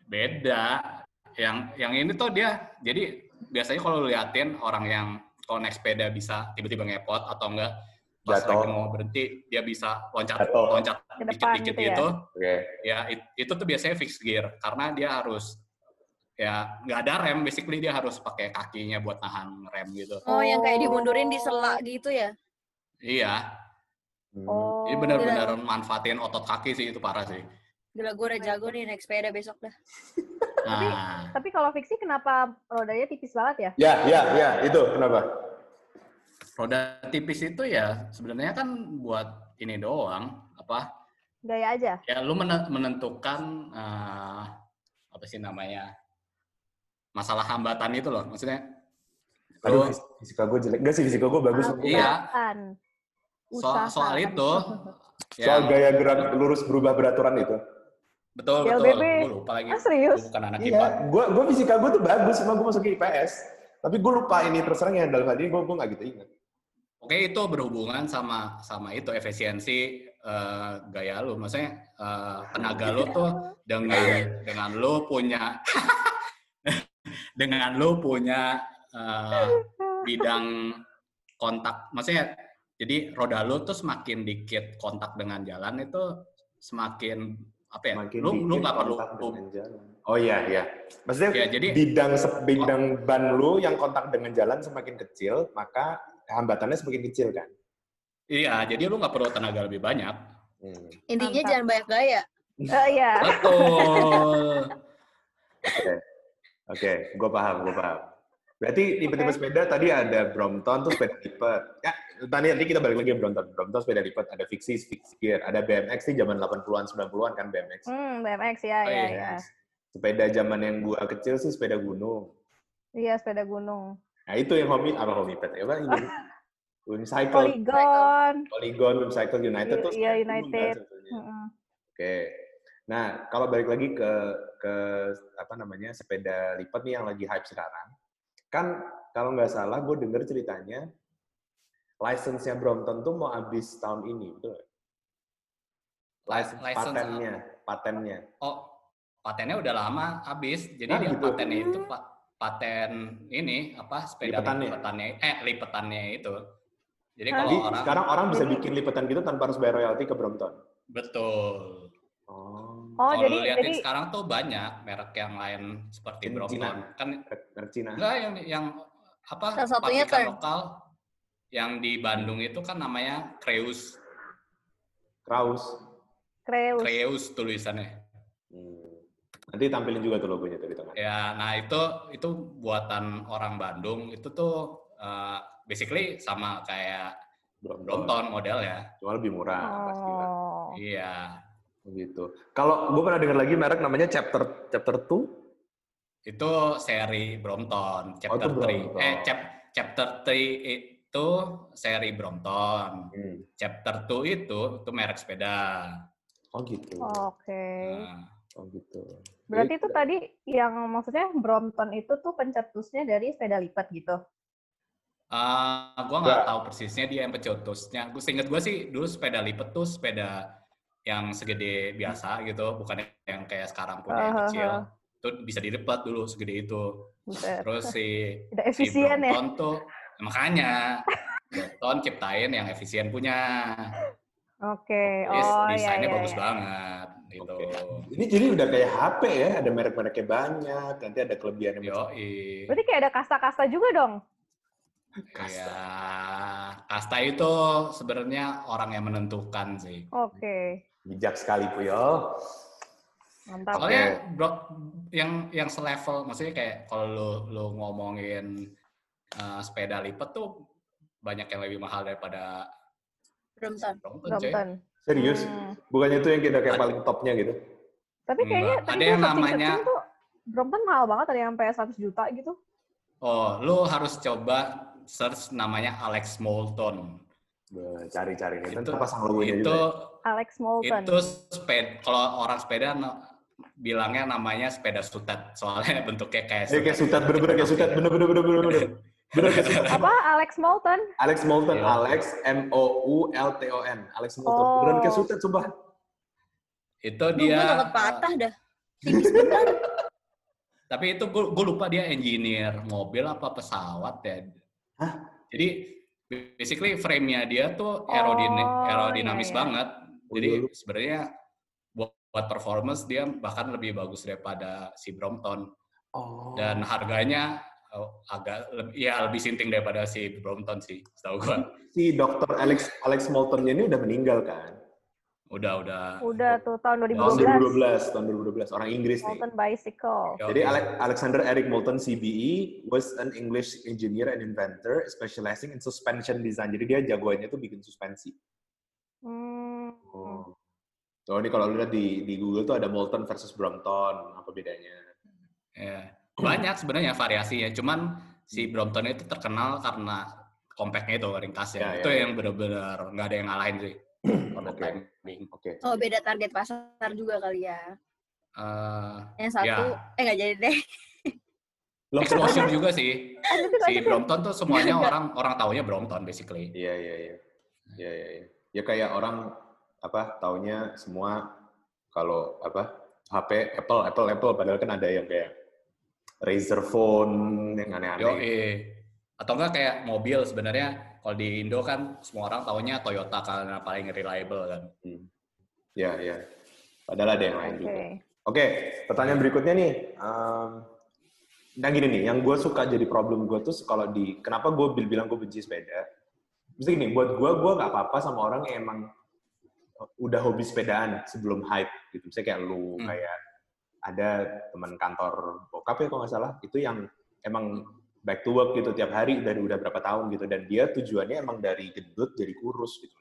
Beda. Yang yang ini tuh dia jadi biasanya kalau liatin orang yang kalau naik sepeda bisa tiba-tiba ngepot atau enggak pas Jatuh. lagi mau berhenti dia bisa loncat Jatuh. loncat dikit-dikit gitu ya? gitu. Oke. Ya, it- itu tuh biasanya fix gear karena dia harus ya nggak ada rem basically dia harus pakai kakinya buat nahan rem gitu. oh yang kayak dimundurin di Oh. sela gitu ya? Iya. Oh. jadi benar-benar manfaatin otot kaki sih itu parah sih. Gila gue udah jago nih naik sepeda besok dah. Nah, Tapi kalau fiksi kenapa rodanya tipis banget ya? Ya, ya, ya, itu kenapa? roda tipis itu ya sebenarnya kan buat ini doang apa Gaya aja. ya lu mene- menentukan eh, apa sih namanya masalah hambatan itu loh maksudnya Aduh, fisika gue jelek. Enggak sih, fisika gue bagus. Ah, Iya. so- soal itu Soal yang- gaya gerak lurus berubah beraturan itu. betul betul gue lupa lagi Ah, serius? Gua bukan anak Iya, IPA gue gue fisika gue tuh bagus, emang gue masuk ke IPS. Tapi gue lupa ini terus terang yang dalam hal ini gue gue nggak gitu ingat. oke itu berhubungan sama sama itu efisiensi eh, gaya lu maksudnya eh, tenaga lu tuh dengan dengan lu punya dengan lu punya eh, bidang kontak, maksudnya jadi roda lu tuh semakin dikit kontak dengan jalan itu semakin apa ya? Makin lu lu nggak perlu. Oh iya iya. Maksudnya ya jadi bidang se- bidang ban lu yang kontak dengan jalan semakin kecil, maka hambatannya semakin kecil kan. iya jadi lu nggak perlu tenaga lebih banyak. Hmm. Intinya Mantap. jangan banyak gaya. Eh, Iya. Betul. Oke, oke, gue paham, gue paham. Berarti tipe-tipe Oke. sepeda tadi ada Brompton tuh sepeda lipat. Ya, tadi nanti kita balik lagi ke Brompton. Brompton sepeda lipat, ada Fixie, fixed gear, ada BMX di zaman 80-an, 90-an kan BMX. Hmm, BMX ya, Oh, ya, iya. ya. Sepeda zaman yang gua kecil sih sepeda gunung. Iya, sepeda gunung. Nah itu yang hobi, apa hobi pet? Ya, apa ini? Wimcycle, Polygon. Polygon, Wimcycle United tuh Iya, gunung kan United. sebetulnya. Nah, kalau balik lagi ke ke apa namanya sepeda lipat nih yang lagi hype sekarang, kan kalau nggak salah gue denger ceritanya license-nya Brompton tuh mau habis tahun ini, betul? License, License patennya, patennya. Oh, patennya udah lama habis. Jadi Ah, dia gitu. patennya itu pak paten ini apa sepeda Lipetannya? lipetannya eh lipetannya itu. Jadi kalau Jadi orang sekarang orang bisa bikin lipatan gitu tanpa harus bayar royalti ke Brompton. betul. Oh. Oh, kalau jadi liatin jadi sekarang tuh banyak merek yang lain seperti. Brompton. Kan Merek Cina. enggak yang yang apa Salah satunya Turn. lokal yang di Bandung itu kan namanya Creus. Kraus. Creus. Creus tulisannya. Hmm. Nanti tampilin juga tuh logonya tuh di tengah. Ya, nah itu itu buatan orang Bandung itu tuh uh, basically sama kayak Brompton. Model ya. Cuma lebih murah pasti. Oh. Iya. Begitu. Kalau gue pernah dengar lagi merek namanya Chapter Chapter 2. Itu seri Brompton, chapter Oh, itu 3. Brompton. Eh, chap, chapter 3 itu seri Brompton. Hmm. Chapter 2 itu itu merek sepeda. Oh gitu. Oke. Nah, Oh gitu. Berarti itu tadi yang maksudnya Brompton itu tuh pencetusnya dari sepeda lipat gitu. uh, gue Nggak. nggak tahu persisnya dia yang pencetusnya. Gue seinget gue sih dulu sepeda lipat tuh sepeda yang segede biasa gitu, bukan yang kayak sekarang punya yang kecil. Itu bisa dilipat dulu segede itu. Buset. Terus si Udah si efisien ya. Brompton tuh makanya Brompton ciptain yang efisien punya. Oke. Terus Oh iya desainnya iya. bagus iya. banget gitu. Oke. Ini jadi udah kayak HP ya, ada merek-mereknya banyak, nanti ada kelebihannya Yo, Berarti kayak ada kasta-kasta juga dong. Kasta. ya kasta itu sebenarnya orang yang menentukan sih. Oke. Bijak sekali Puyol. Mantap. Soalnya bro, yang yang selevel, maksudnya kayak kalau lu lu ngomongin uh, sepeda lipat tuh banyak yang lebih mahal daripada Brompton. Brompton, cuy. Brompton. Serius? Hmm. Bukannya itu yang kita kayak Ada- paling topnya gitu? Tapi kayaknya Enggak. tadi Ada yang namanya- tuh Brompton mahal banget ada yang sampai 100 juta gitu. Oh, lu harus coba search namanya Alex Moulton. Cari-cari nih, Itu pasang logonya itu juga. Alex Moulton. itu sepeda kalau orang sepeda no- bilangnya namanya sepeda sutet soalnya bentuknya kayak Ya, kayak sutet, bener-bener kayak sutet, bener-bener bener-bener bener. Bener kayak sutet. Apa Alex Moulton? Alex Moulton, Iya. Alex M O U L T O N, Alex Moulton. Oh. Beneran kayak sutet, sumpah. itu Duh, dia gue patah dah. Tipis bener. tapi itu gue lupa dia engineer mobil apa pesawat ya Hah? jadi basically frame-nya dia tuh aerodina- Oh, aerodinamis iya, iya. banget jadi sebenarnya buat, buat performance dia bahkan lebih bagus daripada si Brompton Oh. dan harganya oh, agak lebih ya lebih sinting daripada si Brompton sih setahu gua si Dr. Alex Alex Moulton ini udah meninggal kan? udah udah Udah tuh tahun Tahun 2012. 2012, tahun 2012 orang Inggris nih. Moulton Bicycle. Yo, Jadi. Ale- Alexander Eric Moulton CBE was an English engineer and inventor specializing in suspension design. Jadi dia jagoannya tuh bikin suspensi. Hmm. Oh. So ini kalau lu lihat di di Google tuh ada Moulton versus Brompton, apa bedanya? Ya, banyak sebenarnya variasinya. Cuman si Brompton itu terkenal karena compactnya itu ringkasnya. Ya, itu ya, yang benar-benar nggak ada yang ngalahin sih. Oke. Oke. Oh, beda target pasar juga kali ya. Eh, Yang satu, eh nggak jadi deh. Exposure juga sih. Si. Brompton tuh semuanya orang orang taunya Brompton basically. Iya iya iya. Iya iya iya. Ya kayak orang apa taunya semua kalau apa HP Apple Apple Apple padahal kan ada yang kayak Razer phone yang Yo, aneh-aneh. eh. Atau enggak kayak mobil sebenarnya Kalau di Indo kan semua orang taunya Toyota karena paling reliable kan. Ya, ya. Padahal ada yang lain Oke. juga. Oke, pertanyaan berikutnya nih. Um, nah gini nih, yang gue suka jadi problem gue tuh kalau di, kenapa gue bilang gue benci sepeda? Mesti gini, buat gue, gue nggak apa-apa sama orang yang emang udah hobi sepedaan sebelum hype gitu. Misalnya kayak lu, Hmm. kayak ada teman kantor bokap ya kalau nggak salah, itu yang emang back to work gitu tiap hari dari udah berapa tahun gitu. Dan dia tujuannya emang dari gendut jadi kurus gitu.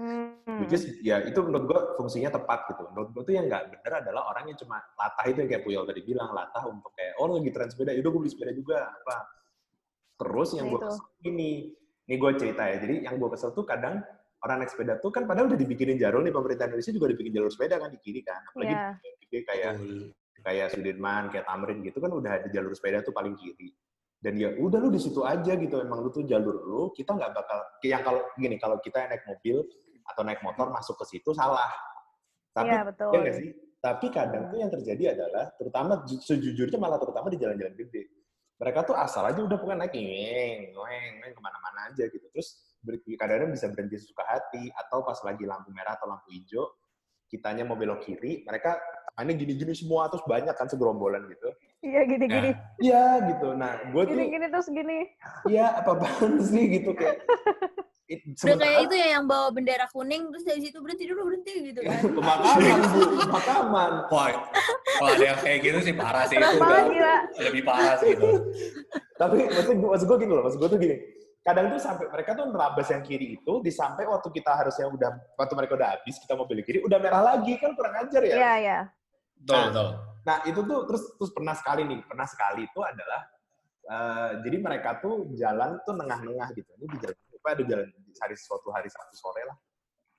Hmm. Which is, ya itu menurut gue fungsinya tepat gitu. Menurut gue tuh yang nggak bener adalah orang yang cuma latah itu yang kayak Puyol tadi bilang, latah untuk kayak, oh lagi tren sepeda, yaudah gue beli sepeda juga. apa Terus yang Nah, gue kesel ini, ini gue cerita ya, jadi yang gue kesel tuh kadang orang naik sepeda tuh kan padahal udah dibikinin jalur nih, pemerintah Indonesia juga dibikin jalur sepeda kan di kiri kan. Apalagi Iya. di kayak kayak Sudirman, kayak Tamrin gitu kan udah ada jalur sepeda tuh paling kiri. Dan ya udah lu di situ aja gitu, emang lu tuh jalur lu, kita nggak bakal, yang kalau gini, kalau kita naik mobil atau naik motor masuk ke situ salah. Tapi Iya, betul. ya nggak sih? Tapi kadang tuh yang terjadi adalah, terutama ju- sejujurnya malah terutama di jalan-jalan gede. Mereka tuh asal aja udah bukan naik ngeng, ngeng, ngeng ke mana-mana aja gitu. Terus kadang-kadang bisa berhenti suka hati, atau pas lagi lampu merah atau lampu hijau, kitanya mau belok kiri, mereka ini gini-gini semua, terus banyak kan segerombolan gitu. Iya, gini-gini. Iya gitu. Nah, gue tuh, Gini-gini terus gini. iya apa-apaan sih gitu kayak. it- Udah kayak itu ya yang bawa bendera kuning terus dari situ berhenti dulu berhenti gitu kan. pemakaman bu, pemakaman. Wah, kalau ada yang kayak gitu sih parah sih. Itu banget udah gila. lebih parah sih itu. Tapi maksud gue, maksud gue gini loh, maksud gue tuh gini. Kadang tuh sampai mereka tuh nerabas yang kiri itu, di sampai waktu kita harusnya udah, waktu mereka udah habis, kita mau beli kiri, udah merah lagi kan kurang ajar ya. Iya, iya. Betul, Nah. betul. Nah itu tuh terus terus pernah sekali nih, pernah sekali itu adalah eh, jadi mereka tuh jalan tuh nengah-nengah gitu. Ini di jalan apa ada jalan di hari suatu hari Sabtu sore lah.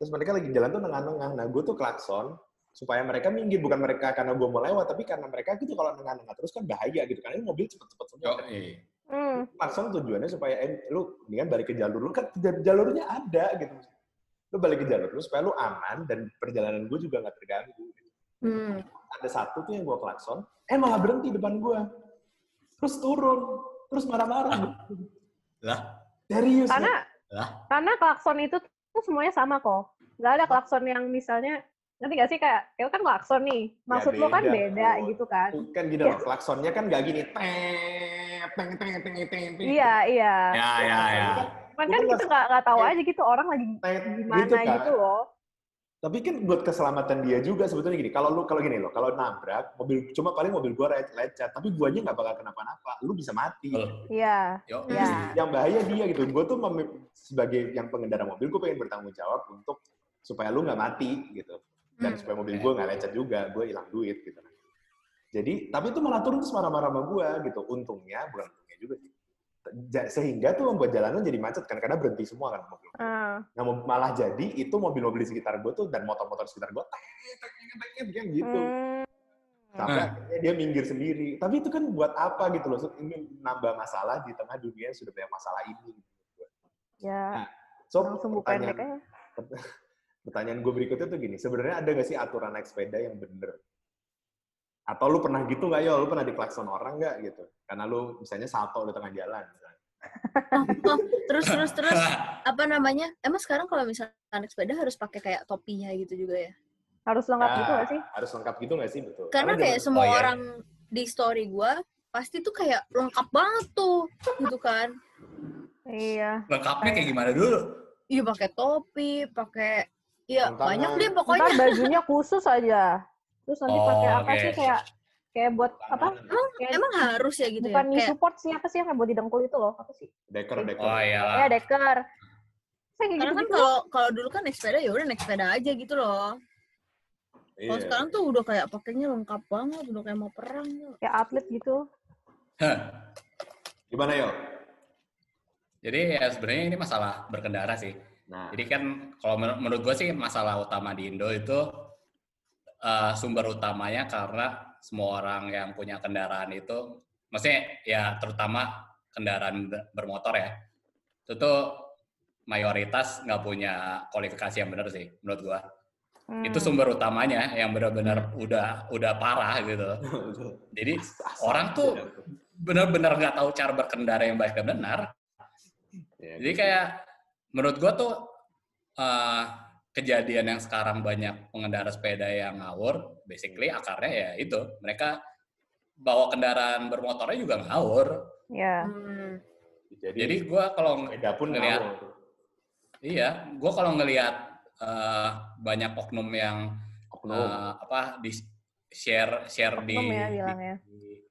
Terus mereka lagi jalan tuh nengah-nengah. Nah gue tuh klakson supaya mereka minggir bukan mereka karena gue mau lewat tapi karena mereka gitu kalau nengah-nengah terus kan bahaya gitu kan ini mobil cepet-cepet semua. Kan. iya. Hmm. Klakson tujuannya supaya eh, lu mendingan balik ke jalur lu kan jal- jalurnya ada gitu. Lu balik ke jalur lu supaya lu aman dan perjalanan gue juga nggak terganggu. Hmm. ada satu tuh yang gue klakson, eh malah berhenti depan gue. Terus turun, terus marah-marah. Lah, Serius. Karena lah. karena klakson itu tuh semuanya sama kok. Nggak ada klakson yang misalnya nanti gak sih kayak kayak kan klakson nih. Maksud lo kan beda, beda Bro. gitu kan. Kan gini loh, klaksonnya kan gak gini. Teng, teng, teng, teng, teng, teng. Iya, iya. Ya, ya, ya. Cuman Gua kan kita nggak nggak tahu aja gitu orang lagi gimana gitu kan. gitu loh. Tapi kan buat keselamatan dia juga sebetulnya gini. Kalau lu kalau gini loh, kalau nabrak mobil cuma paling mobil gua le- lecet, tapi guanya nggak bakal kenapa-napa. Lu bisa mati. Iya. Yo, Iya. Yang bahaya dia gitu. Gue tuh mem- sebagai yang pengendara mobil, gue pengen bertanggung jawab untuk supaya lu nggak mati gitu. Dan Hmm. supaya mobil gue nggak lecet juga, gue hilang duit gitu. Jadi, tapi itu malah turun terus marah-marah sama gue gitu. Untungnya, bukan untungnya juga sih. Sehingga tuh membuat jalanan jadi macet kan, karena berhenti semua kan mobil. Ah. Nah, malah jadi itu mobil-mobil di sekitar gue tuh dan motor-motor sekitar gue, kayak gitu. Hmm. Sampai Hmm. akhirnya dia minggir sendiri. Tapi itu kan buat apa gitu loh? Ini nambah masalah di tengah dunia yang sudah banyak masalah ini. Ya, So, langsung buka pendek pertanyaan, pertanyaan gue berikutnya tuh gini, sebenarnya ada gak sih aturan naik sepeda yang bener? Atau lu pernah gitu nggak ya? Lu pernah diklakson orang nggak gitu? Karena lu misalnya salto di tengah jalan. misalnya. Oh, terus terus terus apa namanya? Emang sekarang kalau misalnya naik sepeda harus pakai kayak topinya gitu juga ya? Harus lengkap Ya, gitu gak sih? Harus lengkap gitu nggak sih? Betul. Karena kayak semua Oh, iya. orang di story gua pasti tuh kayak lengkap banget tuh, gitu kan? Iya. lengkapnya kayak gimana dulu? Iya pakai topi, pakai ya tangan. banyak deh Ntar pokoknya. bajunya khusus aja. Terus nanti Oh, pakai apa oke. sih kayak kayak buat apa? Kayak Emang harus ya gitu bukan ya? Kayak support sih apa sih yang buat di dengkul itu loh? Apa sih? Deker, deker. Oh Ya iyalah. deker. Saya kayak karena gitu, kan kalau kalau dulu kan naik sepeda ya udah naik sepeda aja gitu loh. Kalau Iya. sekarang tuh udah kayak pakainya lengkap banget, udah kayak mau perang. kayak atlet gitu. Hah. Gimana yo? Jadi ya sebenarnya ini masalah berkendara sih. Nah, Jadi kan kalau menur- menurut gue sih masalah utama di Indo itu eh, sumber utamanya karena semua orang yang punya kendaraan itu, maksudnya ya terutama kendaraan ber- bermotor ya, itu tuh mayoritas nggak punya kualifikasi yang benar sih menurut gua. Hmm. Itu sumber utamanya yang benar-benar udah udah parah gitu. Jadi orang tuh benar-benar nggak tahu cara berkendara yang baik dan benar. Ya, Jadi gitu. kayak menurut gua tuh eh, kejadian yang sekarang banyak pengendara sepeda yang ngawur, basically akarnya ya itu mereka bawa kendaraan bermotornya juga ngawur. Ya. Hmm. jadi, Jadi gua kalau sepeda pun ngeliat ngawur. iya, gua kalau ngelihat eh, banyak oknum yang Oknum. eh, apa di share share di, Oknum ya bilangnya. di-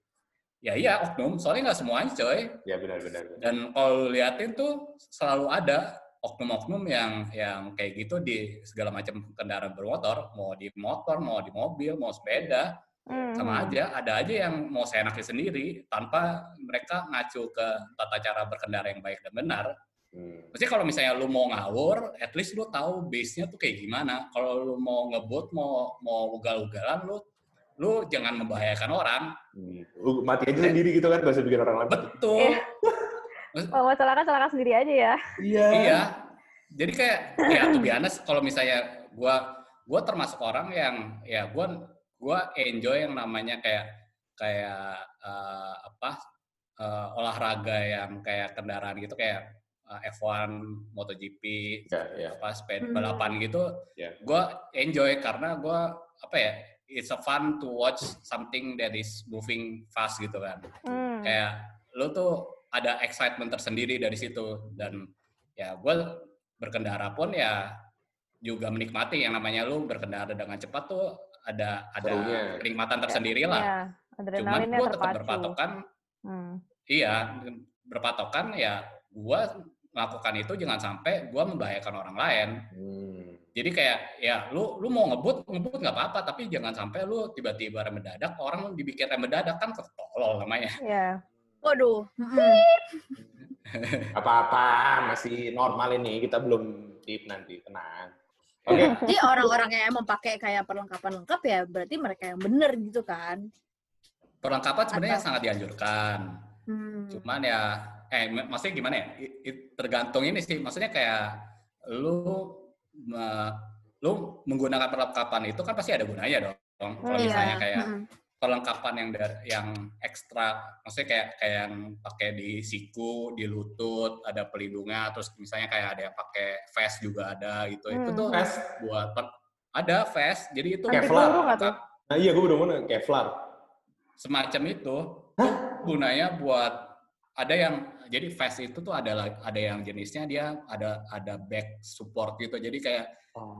ya iya oknum soalnya nggak semuanya coy ya benar-benar. dan kalau liatin tuh selalu ada oknum-oknum yang yang kayak gitu di segala macam kendaraan bermotor mau di motor mau di mobil mau sepeda Hmm, sama hmm. aja ada aja yang mau seenaknya sendiri tanpa mereka ngacu ke tata cara berkendara yang baik dan benar Hmm. Maksudnya kalau misalnya lu mau ngawur, at least lu tahu base-nya tuh kayak gimana. Kalau lu mau ngebut, mau mau ugal-ugalan, lu lu jangan membahayakan orang. Hmm. Lu mati aja sendiri gitu kan, gak usah bikin orang lain. Betul. Iya. Kalau mau celaka, celaka sendiri aja ya. Iya. Iya. Jadi kayak ya tuh honest kalau misalnya gua gua termasuk orang yang ya gua gua enjoy yang namanya kayak kayak eh, apa eh, olahraga yang kayak kendaraan gitu kayak eh, F1, MotoGP, Ya, ya. apa sepeda Hmm. balapan gitu, Ya. gue enjoy karena gue apa ya, it's a fun to watch something that is moving fast gitu kan. Hmm. Kayak lo tuh ada excitement tersendiri dari situ dan ya gue berkendara pun ya juga menikmati yang namanya lo berkendara dengan cepat tuh ada ada Serunya. kenikmatan tersendiri lah. Ya, Cuman adrenalinnya gue tetap terpacu. berpatokan Hmm. Iya, berpatokan ya gua melakukan itu jangan sampai gua membahayakan orang lain. Hmm. Jadi kayak ya lu lu mau ngebut ngebut nggak apa-apa tapi jangan sampai lu tiba-tiba rem mendadak orang dibikin rem mendadak kan ketolol namanya. Ya. Waduh. Apa-apa, masih normal ini. Kita belum tip nanti, tenang. Oke. Jadi orang-orang yang emang pakai kayak perlengkapan lengkap ya berarti mereka yang bener gitu kan. Perlengkapan sebenarnya Atau- sangat dianjurkan. Hmm. Cuman ya eh mak- maksudnya gimana ya? I- i- tergantung ini sih. Maksudnya kayak lu me- lu menggunakan perlengkapan itu kan pasti ada gunanya dong. Kalau Iya. misalnya kayak Mm-mm. Perlengkapan yang dar- yang ekstra, maksudnya kayak kayak yang pakai di siku, di lutut, ada pelindungnya, terus misalnya kayak ada yang pakai vest juga ada gitu. Itu Hmm. tuh Vest? buat per- ada vest, jadi itu Kevlar. Nah iya, gue udah mau Kevlar. semacam itu tuh gunanya buat ada yang jadi vest itu tuh ada ada yang jenisnya dia ada ada back support gitu jadi kayak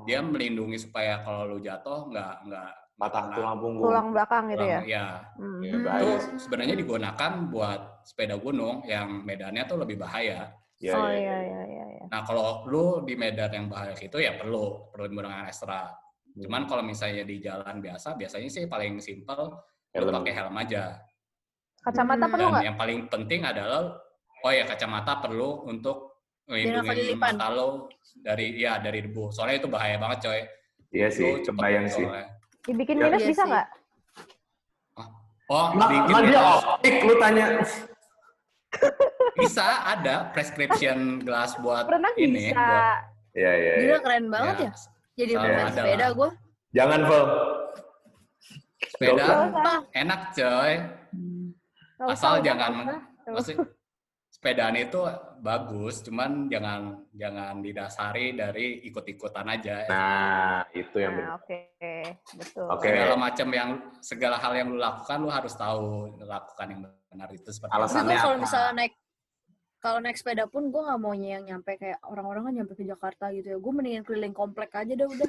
dia melindungi supaya kalau lu jatuh nggak nggak patah kena tulang punggung. Tulang belakang gitu ya? tulang- ya Hmm. Ya, Hmm. bahaya itu sih. sebenarnya digunakan buat sepeda gunung yang medannya tuh lebih bahaya. Ya, Oh ya, iya, ya. iya, iya. iya. Nah kalau lu di medan yang bahaya itu ya perlu perlu menggunakan ekstra. Cuman kalau misalnya di jalan biasa, biasanya sih paling simpel lu pakai helm aja. Kacamata Hmm. perlu Dan nggak? yang paling penting adalah oh ya kacamata perlu untuk melindungi mata lo dari ya dari debu. Soalnya itu bahaya banget coy. Iya sih, cepet kebayang sih. soalnya. Dibikin Ya, minus iya bisa nggak? Oh, Ma, sedikit ma dia ya. optik, lu tanya. bisa ada prescription gelas buat Pernah ini bisa. buat Iya, iya, iya. Gila keren banget ya. Jadi Selalu main ada sepeda gue. Jangan, Vel. sepeda enak coy. Asal jangan maksud sepedaan itu bagus, cuman jangan jangan didasari dari ikut-ikutan aja. Nah, itu yang Nah, benar. oke, betul. Oke. segala macam yang segala hal yang lu lakukan lu harus tahu lakukan yang benar itu seperti Alasannya gue kalau apa? misalnya naik kalau naik sepeda pun gue nggak mau yang nyampe kayak orang-orang kan nyampe ke Jakarta gitu ya. Gue mendingan keliling komplek aja dah udah.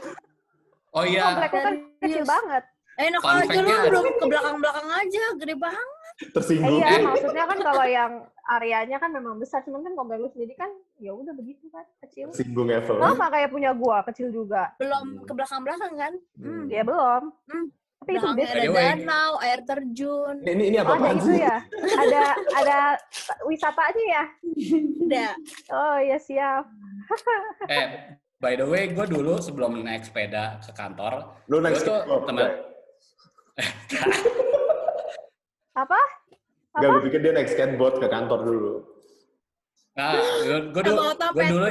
oh iya Komplek kan kecil banget. Enak Fun aja lu belum ke belakang-belakang aja, gede banget. Eh, Tersinggung. iya, maksudnya kan kalau yang areanya kan memang besar, cuman kan komplek lu sendiri kan ya udah begitu kan, kecil. Tersinggung ya, Vel. Sama kayak punya gua, kecil juga. Belum Hmm. ke belakang-belakang kan? Hmm. Ya belum. Hmm. Tapi itu best. ada danau, air terjun. Ini, ini, ini Oh, apa ada itu sih? ya? Ada ada wisatanya ya? Ada. Oh iya siap. eh by the way gue dulu sebelum naik sepeda ke kantor Lu naik skateboard, teman- Apa? Enggak, gue pikir dia naik skateboard ke kantor dulu. nah gue dulu gue dulu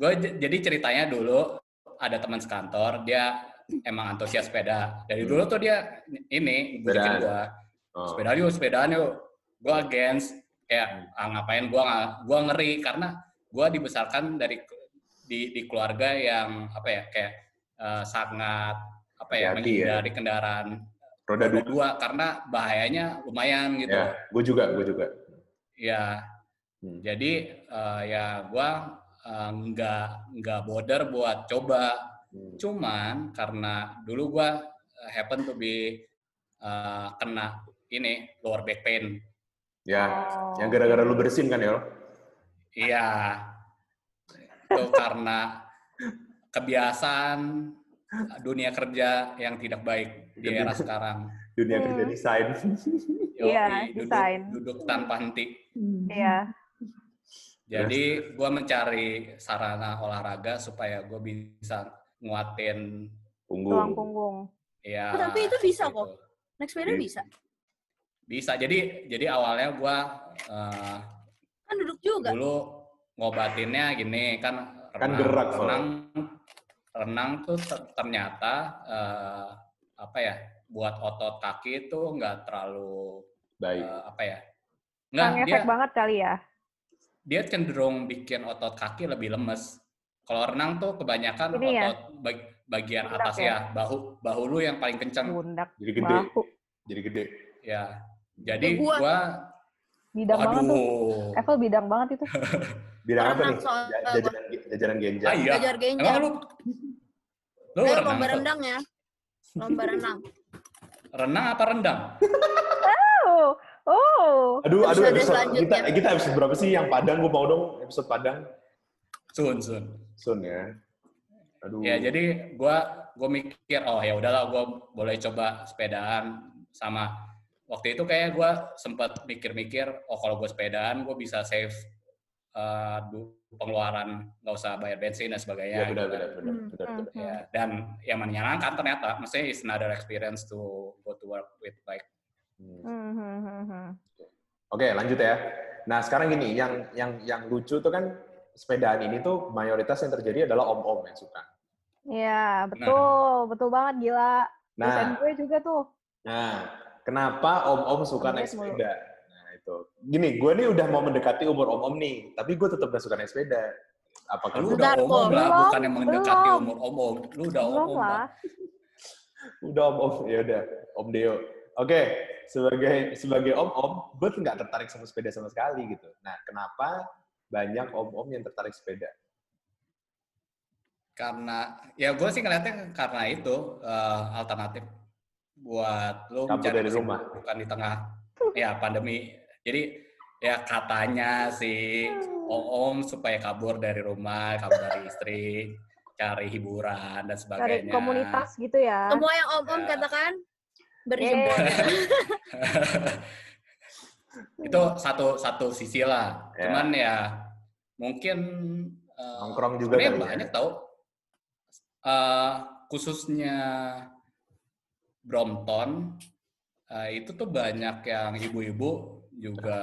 gue jadi ceritanya dulu ada teman sekantor dia emang antusias sepeda dari dulu tuh dia ini bujukin Sepedaan. gue Oh. sepedaan yuk sepedaan yuk gue against kayak ah, ngapain gua nggak gua ngeri karena gua dibesarkan dari di di keluarga yang apa ya kayak eh, sangat apa ya Hati-hati ya. menghindari kendaraan Roda roda dua. dua karena bahayanya lumayan gitu Ya, gue juga, gue juga. ya Hmm. jadi eh, ya gua eh, nggak nggak border buat coba Hmm. cuman karena dulu gua eh, happen to be eh, kena ini lower back pain Ya, Oh. yang gara-gara lu bersin kan ya? Iya. Itu karena kebiasaan dunia kerja yang tidak baik di era sekarang. Dunia Hmm. kerja desain. Yoi, Iya, duduk, desain. duduk tanpa henti. Iya. Jadi gue mencari sarana olahraga supaya gue bisa nguatin Tulang Punggung. punggung. ya. Oh, tapi itu bisa gitu. kok. Naik sepeda Iya. bisa. Bisa. Jadi jadi awalnya gue uh, Kan duduk juga. dulu ngobatinnya gini kan Kan renang, gerak soalnya. renang renang tuh ter- ternyata eh, apa ya buat otot kaki itu nggak terlalu Baik. eh, apa ya nggak dia efek banget kali ya. dia cenderung bikin otot kaki lebih lemes kalau renang tuh kebanyakan Ini ya? otot bag- bagian Pundak atas ya bahu bahu lu yang paling kencang Pundak, Jadi gede. bahu. Jadi gede. ya jadi Gua- gua Bidang banget tuh. aduh Apple bidang banget itu. Bilang apa nih? soal- Ja- Jajanan, jajanan genja. ah, iya Belajar genjang. emang lu lu Ayo renang lomba rendang ya. Lomba renang. renang apa rendang Oh, oh. Aduh, aduh, Episode kita, selanjutnya. kita episode berapa sih yang Padang? Gue mau dong episode Padang. sun sun Sun ya. Aduh. Ya jadi gua gua mikir oh ya udahlah gua boleh coba sepedaan sama waktu itu kayak gua sempat mikir-mikir oh kalau gua sepedaan gua bisa save eh, du- pengeluaran nggak usah bayar bensin dan sebagainya. Ya, benar, gitu kan. benar, benar, Hmm. benar, benar. Ya, dan yang menyenangkan ternyata, maksudnya is another experience to go to work with bike. Hmm. Hmm, hmm, hmm, hmm. Oke, lanjut ya. Nah, sekarang gini, yang yang yang lucu tuh kan sepedaan ini tuh mayoritas yang terjadi adalah om-om yang suka. Iya, betul. Betul banget, gila. Dosen Nah, gue juga tuh. nah, kenapa om-om suka naik sepeda? Nah, itu. Gini, gue nih udah mau mendekati umur om-om nih, tapi gue tetap gak suka naik sepeda. Apakah Lu udah kok. lah, Belum, bukan yang mendekati belum. umur omong. Lu udah omong lah. udah om-om? Ya udah, om Deo. Oke, sebagai sebagai om-om, gue tuh nggak tertarik sama sepeda sama sekali gitu. Nah, kenapa banyak om-om yang tertarik sepeda? Karena ya gue sih ngeliatnya karena itu eh, alternatif buat lo mencari dari rumah. bukan di tengah ya pandemi. Jadi ya katanya sih om-om supaya kabur dari rumah, kabur dari istri, cari hiburan dan sebagainya. komunitas gitu ya. Semua yang om-om Ya. katakan Yeay. berjemput. itu satu satu sisi lah. Ya. Cuman ya mungkin eh, Nongkrong juga sebenarnya kali ya? banyak tau. Eh, khususnya Brompton eh, itu tuh banyak yang ibu-ibu juga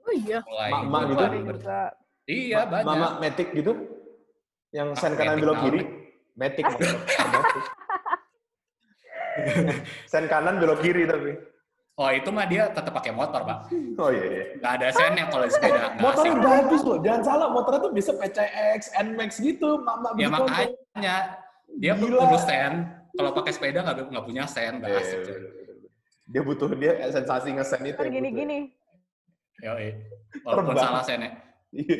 Oh iya. mulai Mak-mak ikut gitu? Juga. Iya Ma- banyak. Mama Matic gitu? Yang sen Ah, kanan belok kiri? Matic. Matic. sen kanan belok kiri tapi. Oh itu mah dia tetap pakai motor pak. Oh iya iya. Nggak ada sennya kalau sepeda. Asik. bagus loh, jangan salah. Motornya tuh bisa PCX, NMAX gitu. Mama Ya gitu. makanya dia Gila. perlu sen. Kalau pakai sepeda nggak nggak punya sen, nggak Iya, asik. iya, iya, iya. Dia butuh dia sensasi ngesen itu. Yang butuh. gini-gini. Yoi. Walaupun Terbang. salah. Iya.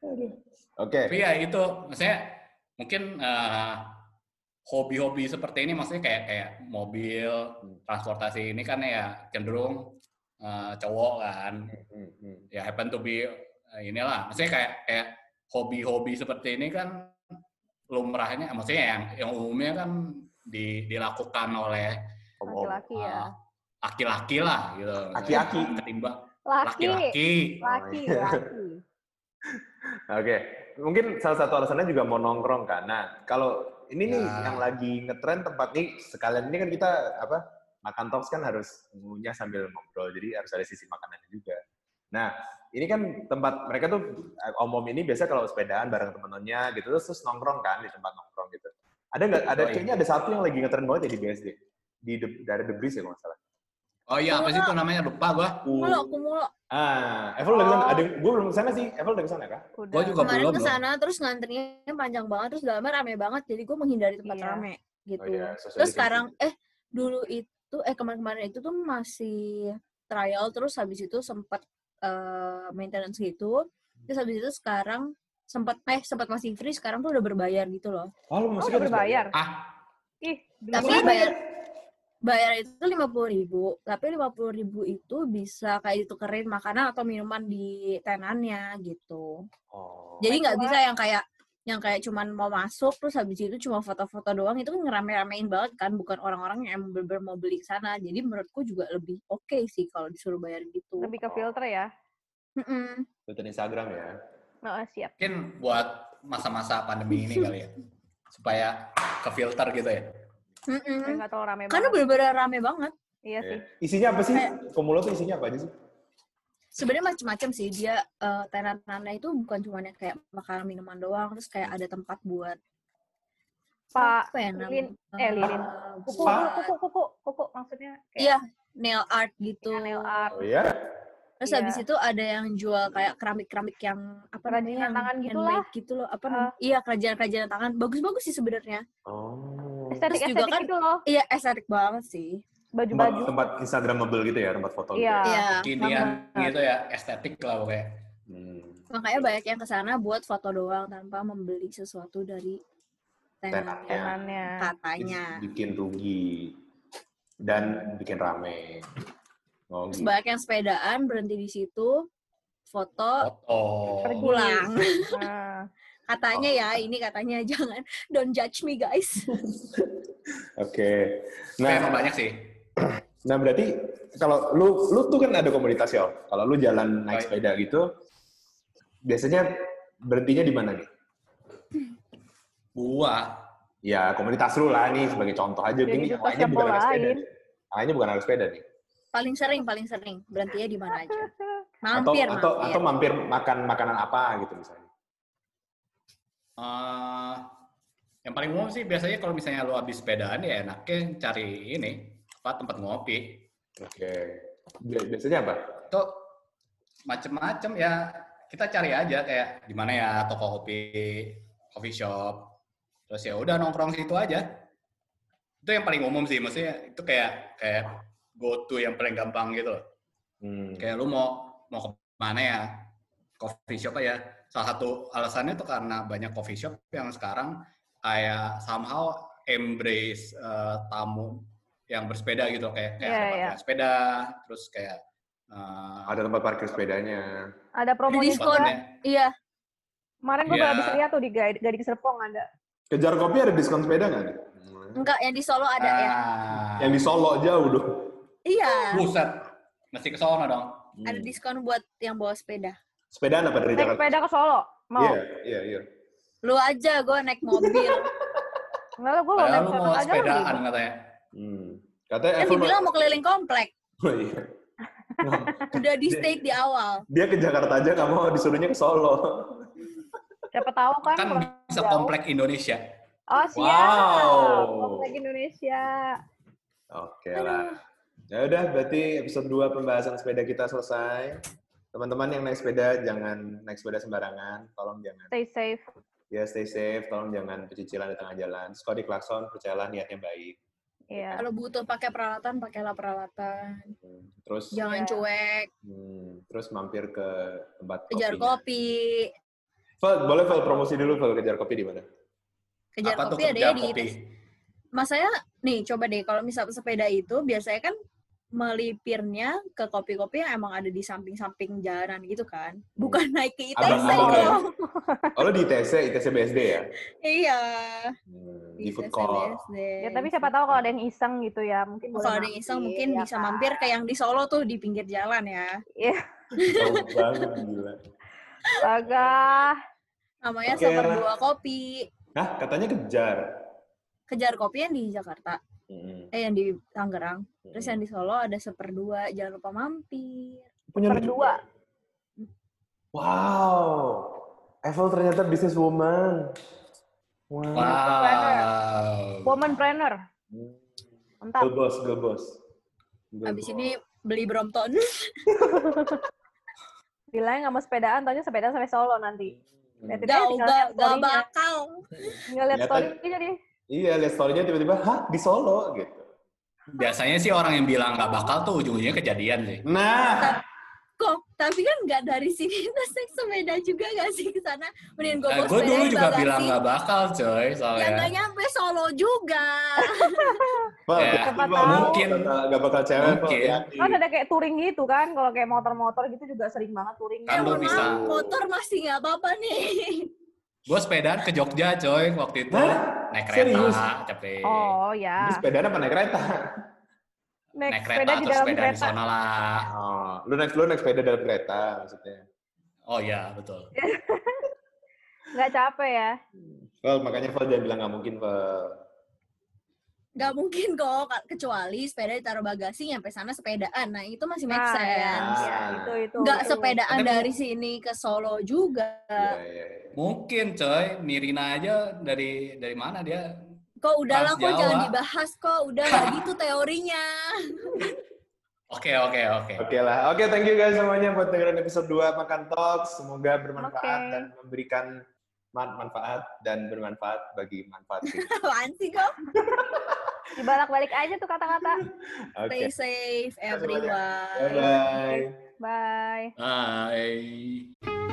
Aduh. Oke. Tapi ya itu, maksudnya mungkin eh, hobi-hobi seperti ini maksudnya kayak kayak mobil, transportasi ini kan ya cenderung eh, cowok kan. Hmm, hmm. Ya happen to be eh, inilah. Maksudnya kayak kayak hobi-hobi seperti ini kan lumrahnya, maksudnya yang yang umumnya kan di, dilakukan oleh. Laki-laki ya. Laki-laki lah gitu. Laki-laki. Ketimbang Laki. laki-laki. Laki, laki. Oke, mungkin salah satu alasannya juga mau nongkrong kan. Nah, kalau ini nih Ya. yang lagi ngetren tempat nih sekalian ini kan kita apa makan talks kan harus ngunyah sambil ngobrol, jadi harus ada sisi makanannya juga. Nah, ini kan tempat mereka tuh eh, om-om ini biasa kalau sepedaan bareng temen-temennya gitu terus, terus nongkrong kan di tempat nongkrong gitu. Ada nggak? Ada iya. kayaknya ada satu yang lagi ngetren banget ya di BSD di dari The Breeze ya kalau nggak salah. Oh iya, apa sih itu namanya? Lupa gua. Kumulo, kumulo. Ah, Evel udah ke sana. Oh. Ada, gue belum ke sana sih. Evel udah ke sana kah? Udah. Gua juga Kemarin belum ke loh. sana terus ngantrinya panjang banget terus dalamnya rame banget jadi gue menghindari tempat Iya. rame gitu. Oh iya, terus sekarang eh dulu itu eh kemarin-kemarin itu tuh masih trial terus habis itu sempat eh, maintenance gitu. Terus habis itu sekarang sempat eh sempat masih free sekarang tuh udah berbayar gitu loh. Oh, lu Oh, masih udah harus berbayar. Ah, Ih, Tapi bayar bayar itu lima puluh ribu tapi lima puluh ribu itu bisa kayak ditukerin makanan atau minuman di tenannya gitu Oh. jadi nggak bisa yang kayak yang kayak cuman mau masuk terus habis itu cuma foto-foto doang itu kan ngerame-ramein banget kan bukan orang-orang yang emang bener-bener mau beli ke sana jadi menurutku juga lebih oke sih kalau disuruh bayar gitu Lebih ke filter ya. Mm-mm. Twitter Instagram ya. Oh, siap. mungkin buat masa-masa pandemi ini kali ya. Supaya ke filter gitu ya. Saya nggak terlalu rame karena banget. bener-bener rame banget Iya sih. Iya. Isinya apa sih? Komulo tuh isinya apa aja sih? sebenarnya macam-macam sih dia eh, tenan-tenannya itu bukan cuma yang kayak makanan minuman doang terus kayak ada tempat buat Pak apa ya Lilin, namanya? eh, Lilin. Eh, Kuku, kuku, kuku, kuku, maksudnya kayak Iya, nail art gitu. Iya, nail art. Oh iya? Terus Iya. habis itu ada yang jual kayak keramik-keramik yang apa Kerajinan namanya, yang tangan gitu handmade lah. gitu loh. Apa namanya? Iya, kerajinan-kerajinan tangan. Bagus-bagus sih sebenarnya. Oh. estetik Terus juga estetik kan- gitu loh. Iya, estetik banget sih. Tempat, Baju-baju. tempat Instagramable gitu ya, tempat foto Iya. gitu. Iya. Kekinian banget. gitu ya, estetik lah pokoknya. Hmm. Makanya banyak yang ke sana buat foto doang tanpa membeli sesuatu dari. Tenannya. Tenannya. Katanya. Bikin rugi dan bikin rame. Oh, Terus gitu. banyak yang sepedaan berhenti di situ foto Foto. Pergi. pulang. Nah, Katanya Oh. ya, ini katanya jangan don't judge me guys. Oke. Nah, Nah, emang banyak sih. nah berarti kalau lu lu tuh kan ada komunitas ya. Kalau lu jalan naik sepeda gitu, biasanya berhentinya di mana nih? Gua Ya komunitas lu lah nih sebagai contoh aja. Jadi Gini siapa bukan anak sepeda. Awalnya bukan anak sepeda nih. Paling sering paling sering berhentinya di mana aja. Atau Mampir, atau mampir. atau mampir makan makanan apa gitu misalnya. eh yang paling umum sih biasanya kalau misalnya lu habis sepedaan ya enaknya cari ini apa tempat ngopi. Oke. Bi- Biasanya apa? Itu macem-macem ya kita cari aja kayak di mana ya toko kopi, coffee shop. Terus ya udah nongkrong situ aja. Itu yang paling umum sih, maksudnya itu kayak kayak go to yang paling gampang gitu loh. Hmm. kayak lu mau mau ke mana ya coffee shop aja salah satu alasannya tuh karena banyak coffee shop yang sekarang kayak somehow embrace eh, tamu yang bersepeda gitu kayak kayak Iya, tempat iya. yang sepeda terus kayak eh, Ada tempat parkir sepedanya. ada promo diskon. Iya, Kemarin gue Iya. habis lihat tuh di Gading Gading Serpong ada. Kejar kopi ada diskon sepeda nggak? enggak yang di Solo ada ya. Ah, Yang di Solo jauh dong. Iya, buset mesti ke sono dong ada diskon buat yang bawa sepeda. Sepedaan apa dari Naik Jakarta? sepeda ke Solo. Mau? Iya, iya, iya. Lu aja, gue naik mobil. Enggak lah, gue mau naik lu sepeda mau aja sepedaan katanya Hmm. Katanya kan Evan dibilang mau keliling komplek. Oh, iya. Udah di stake di awal. Dia ke Jakarta aja nggak mau disuruhnya ke Solo. Siapa tahu kan. kan bisa jauh. komplek Indonesia Oh siap. Wow. Komplek Indonesia. Oke lah. Ya udah, berarti episode 2 pembahasan sepeda kita selesai. Teman-teman yang naik sepeda jangan naik sepeda sembarangan, tolong jangan. Stay safe. Ya stay safe, tolong jangan pecicilan di tengah jalan. Sekali klakson, percayalah niatnya baik. Iya. Kalau butuh pakai peralatan, pakailah peralatan. Hmm, Terus Jangan Iya. cuek, hmm, terus mampir ke tempat kejar kopinya. kopi. Val, boleh Val promosi dulu Val kejar kopi di mana? Kejar apa kopi ada ya di Mas saya nih coba deh kalau misal sepeda itu biasanya kan melipirnya ke kopi-kopi yang emang ada di samping-samping jalanan gitu kan. Bukan naik ke ITC Abang-abang ya? dong. Oh, lo di ITC, ITC BSD ya? iya. Hmm, Di food court. BSD. Ya tapi siapa tahu kalau ada yang iseng gitu ya, mungkin kalau ada yang iseng mungkin ya bisa kan? mampir ke yang di Solo tuh di pinggir jalan ya. Iya. Jauh banget, gila. Astaga. Namanya Oke lah. Seperdua Kopi. Hah, katanya kejar. Kejar kopi yang di Jakarta, Hmm. eh yang di Tangerang. Terus yang di Solo ada Seperdua, jangan lupa mampir. Punya juga? Wow. Evel ternyata business woman. Wow. wow Woman planner. Mantap. Girl boss, girl boss. Abis ini beli Brompton. Bilangnya nggak mau sepedaan, taunya sepedaan sampai Solo nanti. Lihat Gak, gak, gak bakal. Tinggal lihat story-nya jadi. Iya, lihat story-nya tiba-tiba, hah di Solo gitu. Biasanya sih orang yang bilang nggak bakal tuh ujung-ujungnya kejadian sih. Nah, Kok, tapi kan nggak dari sini terus naik sepeda juga gak sih ke sana? Mending gue Nah, gue dulu juga bagasi. bilang nggak bakal coy Ya soalnya. nggak nyampe Solo juga. Pak, Ya, tahu. Mungkin. Gak bakal cewek, Pak. Mungkin. Kan ada kayak touring gitu kan, kalau kayak motor-motor gitu juga sering banget touring. Kan lu mohon bisa. motor masih nggak apa-apa nih. Gue sepedaan ke Jogja coy waktu itu Hah? naik Serius? kereta capek. Oh Ini ya, sepeda apa naik kereta? naik, naik sepeda kereta di terus dalam sepeda di kereta. sana lah. Oh, lu naik lu naik sepeda dalam kereta maksudnya. Oh iya betul. Nggak capek ya. Val, makanya Val jangan bilang nggak mungkin, Val. Nggak mungkin kok, Kak. kecuali sepeda ditaruh bagasi nyampe sana sepedaan. Nah itu masih make Nah, ya, sense. ya, itu itu. Nggak itu. sepedaan Tapi- dari sini ke Solo juga. Iya, iya, iya. Mungkin coy, Nirina aja dari dari mana dia? Kok udahlah kok jangan dibahas kok. Udah nggak gitu teorinya. Oke oke oke. Oke lah. Oke, thank you guys semuanya buat dengerin episode 2 Makan Talks. Semoga bermanfaat dan memberikan man- manfaat dan bermanfaat bagi manfaat. Apaan sih kok? Dibalak-balik aja tuh kata-kata. Oke. Stay safe everyone. Bye-bye. Bye. Bye.